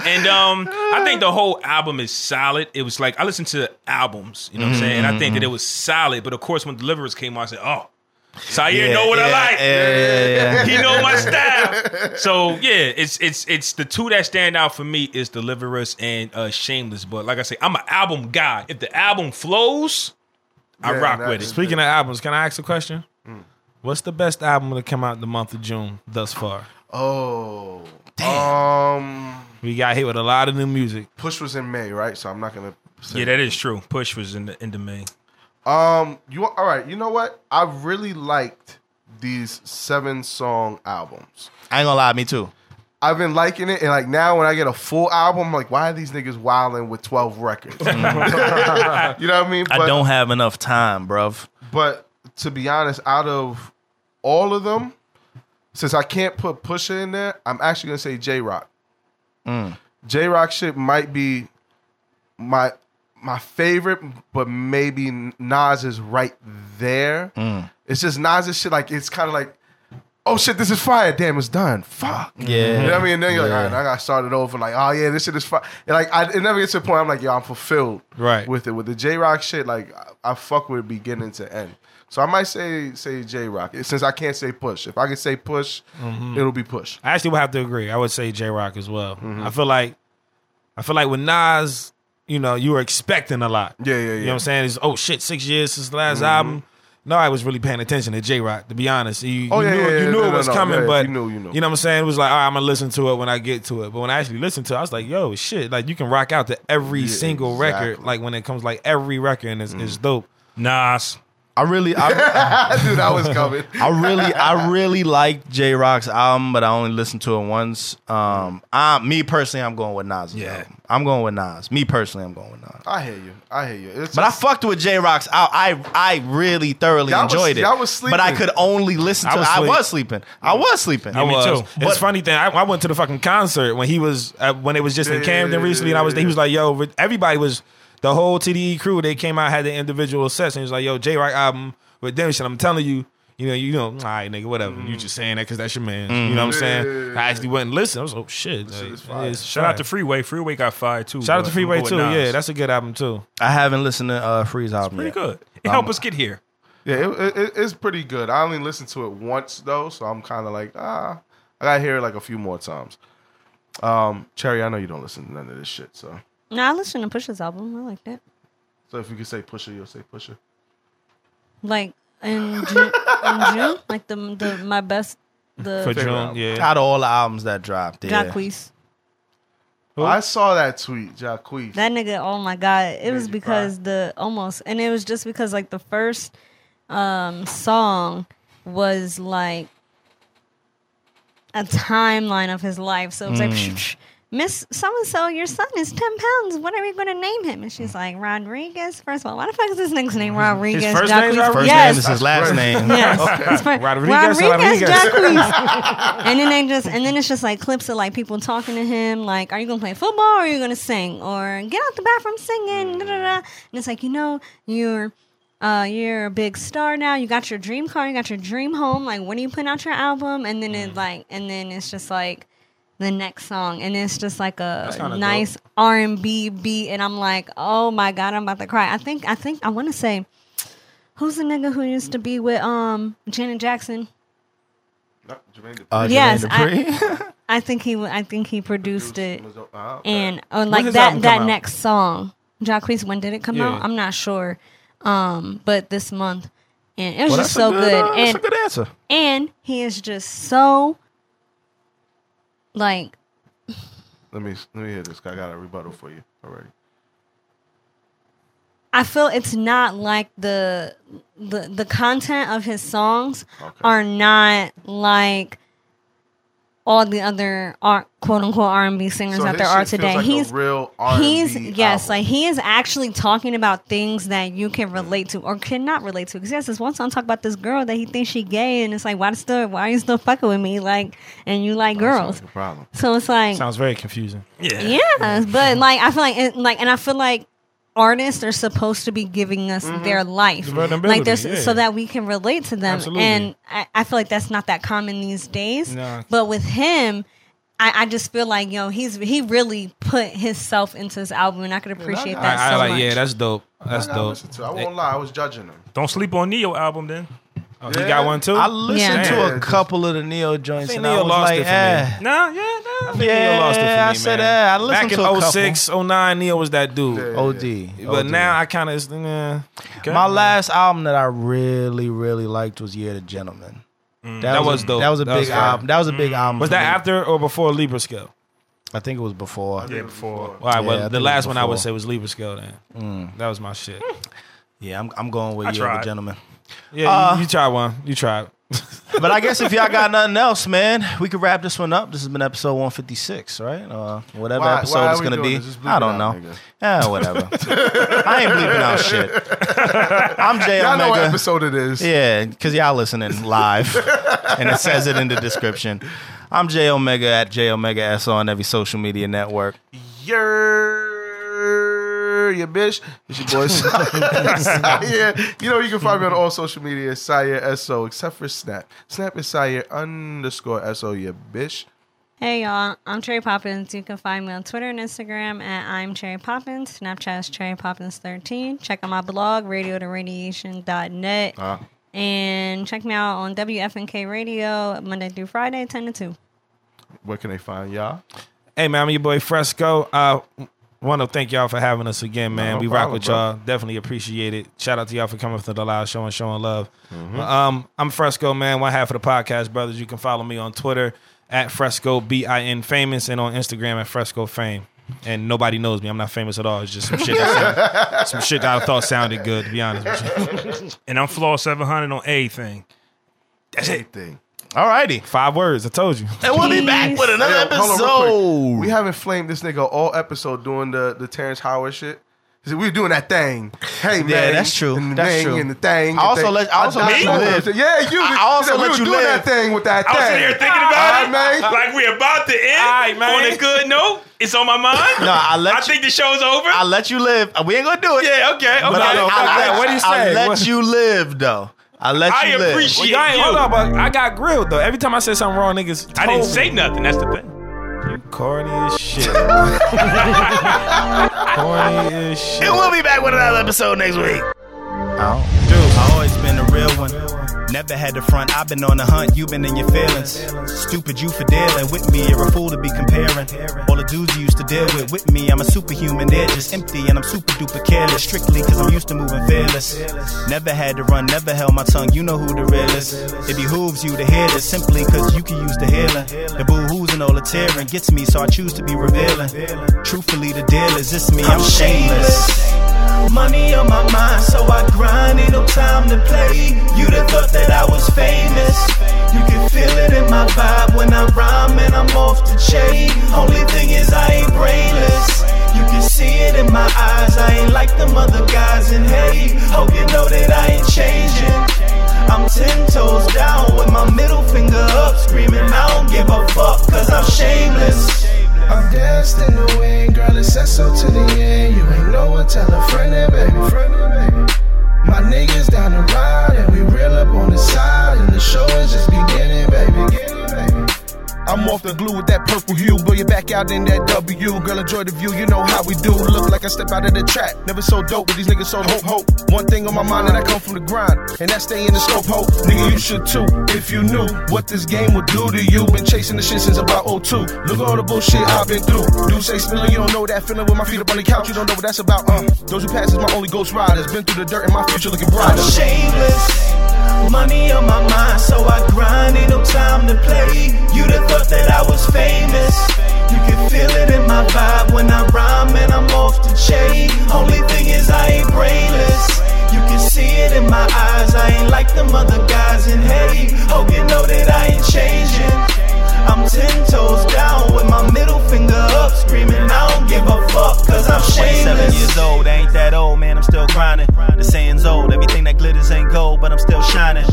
and um, I think the whole album is solid. It was like I listened to albums, you know what I'm saying, and I think that it was solid. But of course, when Deliverance came on, I said, "Oh, Syer know what I like." Yeah, yeah, yeah. he know my style. So yeah, it's it's it's the two that stand out for me is Deliverance and uh, Shameless. But like I say, I'm an album guy. If the album flows, I rock with it. Speaking of albums, can I ask a question? What's the best album to come out in the month of June thus far? Oh. Um, We got hit with a lot of new music. Push was in May, right? So I'm not gonna. Say Yeah, that is true. Push was in the end of May. Um, you all right? You know what? I really liked these seven song albums. I ain't gonna lie, me too. I've been liking it, and like now when I get a full album, I'm like, why are these niggas wilding with 12 records? you know what I mean? I don't have enough time, bruv. But to be honest, out of all of them, since I can't put Pusha in there, I'm actually gonna say Jay Rock. Jay Rock shit might be my my favorite, but maybe Nas is right there. Mm. It's just Nas's shit. Like it's kind of like, oh shit, this is fire. Damn, it's done. Fuck. Yeah. You know what I mean? And then you're Yeah. like, all right, I got started over. Like, oh yeah, this shit is fire. Like, I, it never gets to the point. I'm like, yo, I'm fulfilled Right. with it. With the Jay Rock shit, like, I, I fuck with beginning to end. So I might say say Jay Rock eh, since I can't say Push. If I can say Push, mm-hmm. it'll be Push. I actually would have to agree. I would say Jay Rock as well. Mm-hmm. I feel like I feel like with Nas, you know, you were expecting a lot. Yeah, yeah, yeah. You know. Mm-hmm. what I'm saying? It's oh shit, six years since the last album. No, I was really paying attention to Jay Rock, to be honest. You, Oh, you yeah, knew, yeah, you knew No, it no, was no. coming, Yeah, but you knew, you knew. know what I'm saying? It was like, all right, I'm gonna listen to it when I get to it. But when I actually listened to it, I was like, yo, shit, like you can rock out to every Yeah, single record. Like when it comes like every record and it's, Mm. it's dope. Nas. I really, I, Dude, I was coming. I really, I really like Jay Rock's album, but I only listened to it once. Um, I, me personally, I'm going with Nas. Yeah. album. I'm going with Nas. Me personally, I'm going with Nas. I hear you. I hear you. It's But I fucked with Jay Rock's. I, I, I really thoroughly Y'all was- enjoyed it. I was sleeping, but I could only listen to. I was I was sleeping. I was sleeping. I me was. too. It's funny thing. I, I went to the fucking concert when he was uh, when it was just in Camden yeah, recently, and I was. yeah, He was like, "Yo, everybody was the whole TDE crew. They came out had the individual sets, and was like, "Yo, Jay Rock album with them. I'm telling you." You know, you know, all right, nigga, whatever. You just saying that because that's your man. You know what I'm saying? Mm-hmm. Yeah. I actually went and listened. I was like, oh shit. Like, is fire. it's Shout out fire. to Freeway. Freeway got fired too. shout out but to Freeway I'm too. going Nas. Yeah, that's a good album too. I haven't listened to uh, Freeze album pretty yet. good. It helped us get here. Yeah, it, it, it's pretty good. I only listened to it once though, so I'm kind of like, ah, I gotta hear it like a few more times. Um, Cherry, I know you don't listen to none of this shit, so No, I listened to Push's album. I liked it. so if you could say Pusha, you'll say Pusha. Like in June, in June, like the the my best the For Favorite June, album. yeah. Out of all the albums that dropped, yeah. Jacquees. I saw that tweet, Jacquees. That nigga, oh my god! It was you because the almost, and it was just because like the first um song was like a timeline of his life. So it was like, Mm. "Shh, shh, Miss so and so, your son is ten pounds. What are we going to name him? And she's like, Rodriguez. First of all, why the fuck is this nigga's name Rodriguez? His first name's Jacquees? Rodriguez? First yes. name is his last name. Yes. It's fir- Rodriguez, Rodriguez, Rodriguez. And then they just, and then it's just like clips of like people talking to him, like, "Are you gonna play football or are you gonna sing or get out the bathroom singing?" Da, da, da. And it's like, you know, you're, uh, you're a big star now. You got your dream car, you got your dream home. Like, when are you putting out your album? And then Mm. it like, and then it's just like. The next song, and it's just like a kinda nice R and B beat, and I'm like, oh my god, I'm about to cry. I think, I think, I want to say, who's the nigga who used to be with um Janet Jackson? No, Uh, Yes, Jermaine Dupri. I think he w- I think he produced it Ah, okay. and uh, like that that out? next song. Jacquees, when did it come Yeah. out? I'm not sure. Um, but this month. And it was Well, just so a good. uh, that's and a good answer. and he is just so like let me let me hear this. I got a rebuttal for you already. I feel it's not like the the the content of his songs are not like all the other art, quote unquote R and B singers So that there are today. like a he's real R&B he's yes, album. like he is actually talking about things that you can relate to or cannot relate to. Because yes, this one song talk about this girl that he thinks she gay, and it's like, why still why are you still fucking with me? Like, and you like girls. No problem. So it's like Sounds very confusing. yeah, yeah, but like I feel like it, like and I feel like artists are supposed to be giving us mm-hmm. their life, like this yeah. so that we can relate to them. Absolutely. And I, I feel like that's not that common these days. No. But with him. I, I just feel like yo, he's he really put himself into his album, and I could appreciate I- that I, I so like much. yeah, that's dope. That's I gotta dope. to. I won't lie. I was judging him. Don't sleep on Ne-Yo album then. Oh, he got one too. I listened Yeah. to a just- couple of the Ne-Yo joints, think and I Ne-Yo was lost like, it for me. eh. Nah, yeah, nah. think Yeah, Ne-Yo lost it for me, I man. said that. I listened Back to a in couple. 06, 09, Ne-Yo was that dude. Yeah. OD. But OD. now I kind of, nah. my last album that I really, really liked was Year the Gentleman. Mm, that was a, dope. That was a That big was fire. album. That was a big mm. album. Was for that me. after or before Libra Scale? I think it was before. Yeah, before. All right, Yeah, I well, think the it was last one I would before. say was Libra Scale. Then mm. that was my shit. Yeah, I'm, I'm going with I Year the tried. Gentleman. Yeah, Uh, you, you tried one. You tried. But I guess if y'all got nothing else, man, we could wrap this one up. This has been episode 156, right? Uh, whatever Why- episode why it's gonna be. this? Just bleep I don't out, know. nigga. Yeah, whatever. I ain't bleeping out shit. I'm J Y'all know what Omega. episode it is. Yeah, because y'all listening live, and it says it in the description. I'm Jay Omega at Jay Omega S on every social media network. Yer, you bitch. It's your boy Syer. You know, you can find me on all social media, Syer SO, except for Snap. Snap is Syer underscore SO, you bitch. Hey y'all, I'm Cherry Poppins. You can find me on Twitter and Instagram at I'm Cherry Poppins. Snapchat is Cherry Poppins 13. Check out my blog, radio to radiation.net. Uh, And check me out on WFNK Radio Monday through Friday, 10 to 2. where can they find y'all? Hey man, I'm your boy Fresco. I want to thank y'all for having us again, man. no we rock with bro. y'all. Definitely appreciate it. Shout out to y'all for coming to the live show and showing love. Mm-hmm. Um, I'm Fresco, man. One half of the podcast, brothers. You can follow me on Twitter at Fresco B I N Famous and on Instagram at Fresco Fame. And nobody knows me. I'm not famous at all. It's just some shit. That sound, some shit that I thought sounded good. To be honest with you. And I'm Flaw 700 on everything. That's it. Thing. Alrighty. Five words. I told you. And we'll be back with another Hey, hold on real quick. episode. We haven't flamed this nigga all episode doing the, the Terrence Howard shit. He said, we were doing that thing. Hey, man. Yeah, that's true. And the That's thing true. and the thing. I also thing. let- I also died let you for live. Yeah, you. I He also said, let we you were doing live. that thing with that I was thing. sitting here thinking about right, it. man. Like we're about to end All right, man. on a good note. It's on my mind. No, I let I you- think the show's over. I let you live. We ain't gonna do it. yeah, okay, okay. But I, know, I, fuck What do you say? I say? let What- you live though. I let I you live. I appreciate- Y'all you. hold on, but I got grilled though. Every time I said something wrong, niggas. I didn't say me. nothing. That's the thing. You corny as shit. Corny as shit. And we'll be back with another episode next week. Oh. Dude, I always been a real one. Never had the front. I've been on the hunt. You been in your feelings. Stupid you for dealing with me. You're a fool to be comparing. All the dudes you used to deal with with me. I'm a superhuman. They're just empty and I'm super duper careless. Strictly cause I'm used to moving fearless. Never had to run. Never held my tongue. You know who the real is. It behooves you to hear this simply cause you can use the healing. The boo hoos and all the tearing gets me, so I choose to be revealing. Truthfully, the deal is this me. I'm shameless. Money on my mind, so I grind, ain't no time to play. You'd have thought that I was famous. You can feel it in my vibe when I rhyme and I'm off the chain. Only thing is, I ain't brainless. You can see it in my eyes, I ain't like them other guys. And hey, hope you know that I ain't changing. I'm ten toes down with my middle finger up, screaming, I don't give a fuck, cause I'm shameless. I'm danced in the wind, girl, it's so to the end. You ain't know what, tell a friend baby. My niggas down the ride, and we real up on the side, and the show is just beginning, baby. I'm off the glue with that purple hue. Blow you back out in that W. Girl, enjoy the view. You know how we do. Look like I step out of the trap. Never so dope, but these niggas so hope, hope. One thing on my mind, and I come from the grind. And that stay in the scope, hope. Nigga, you should too. If you knew what this game would do to you. Been chasing the shit since about 02. Look at all the bullshit I've been through. Do say spilling, you don't know that feeling with my feet up on the couch. You don't know what that's about, uh. Those who pass is my only ghost riders. Been through the dirt and my future looking brighter. I'm shameless. Money on my mind, so I grind, ain't no time to play. You'd have thought that I was famous. You can feel it in my vibe when I rhyme and I'm off the chain. Only thing is I ain't brainless. You can see it in my eyes. I ain't like them other guys. And hey, hope you know that I ain't changing. I'm ten toes down with my middle finger up, screaming, I don't give a fuck, cause I'm shameless. 27 shameless. years old, I ain't that old, man, I'm still grinding. The saying's old, everything that glitters ain't gold, but I'm still shining.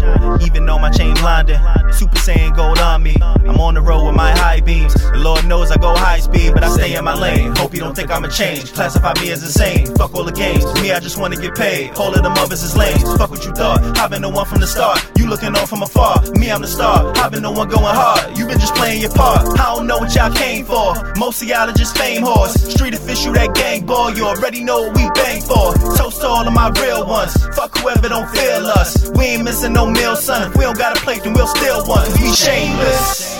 Even though my chain blinding, Super Saiyan gold on me. I'm on the road with my high beams. The Lord knows I go high speed, but I stay in my lane. Hope you don't think I'ma change. Classify me as insane. Fuck all the games. Me, I just wanna get paid. All of them others is lames. Fuck what you thought. I've been the one from the start. You looking on from afar. Me, I'm the star. I've been the one going hard. You've been just playing your part. I don't know what y'all came for. Most of y'all are just fame whores. Street official, that gang ball. You already know what we bang for. Toast to all of my real ones. Fuck whoever don't feel us. We ain't missing no meal, son. If we don't got a plate, then we'll steal one. We shameless.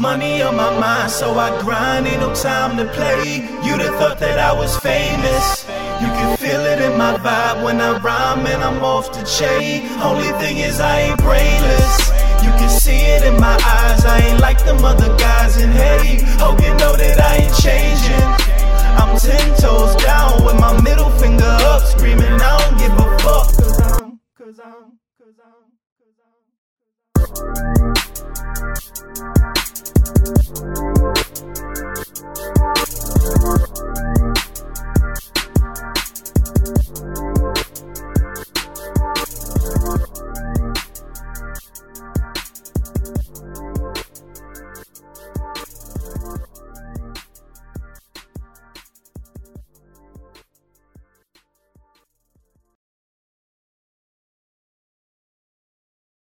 Money on my mind, so I grind, ain't no time to play. You'd have thought that I was famous. You can feel it in my vibe when I rhyme and I'm off the chain. Only thing is I ain't brainless. You can see it in my eyes. I ain't like them other guys. And hey, hope you know that I ain't changing. I'm ten toes down with my middle finger up, screaming, I don't give a fuck. Cause I'm, cause I'm, cause I'm, cause I'm.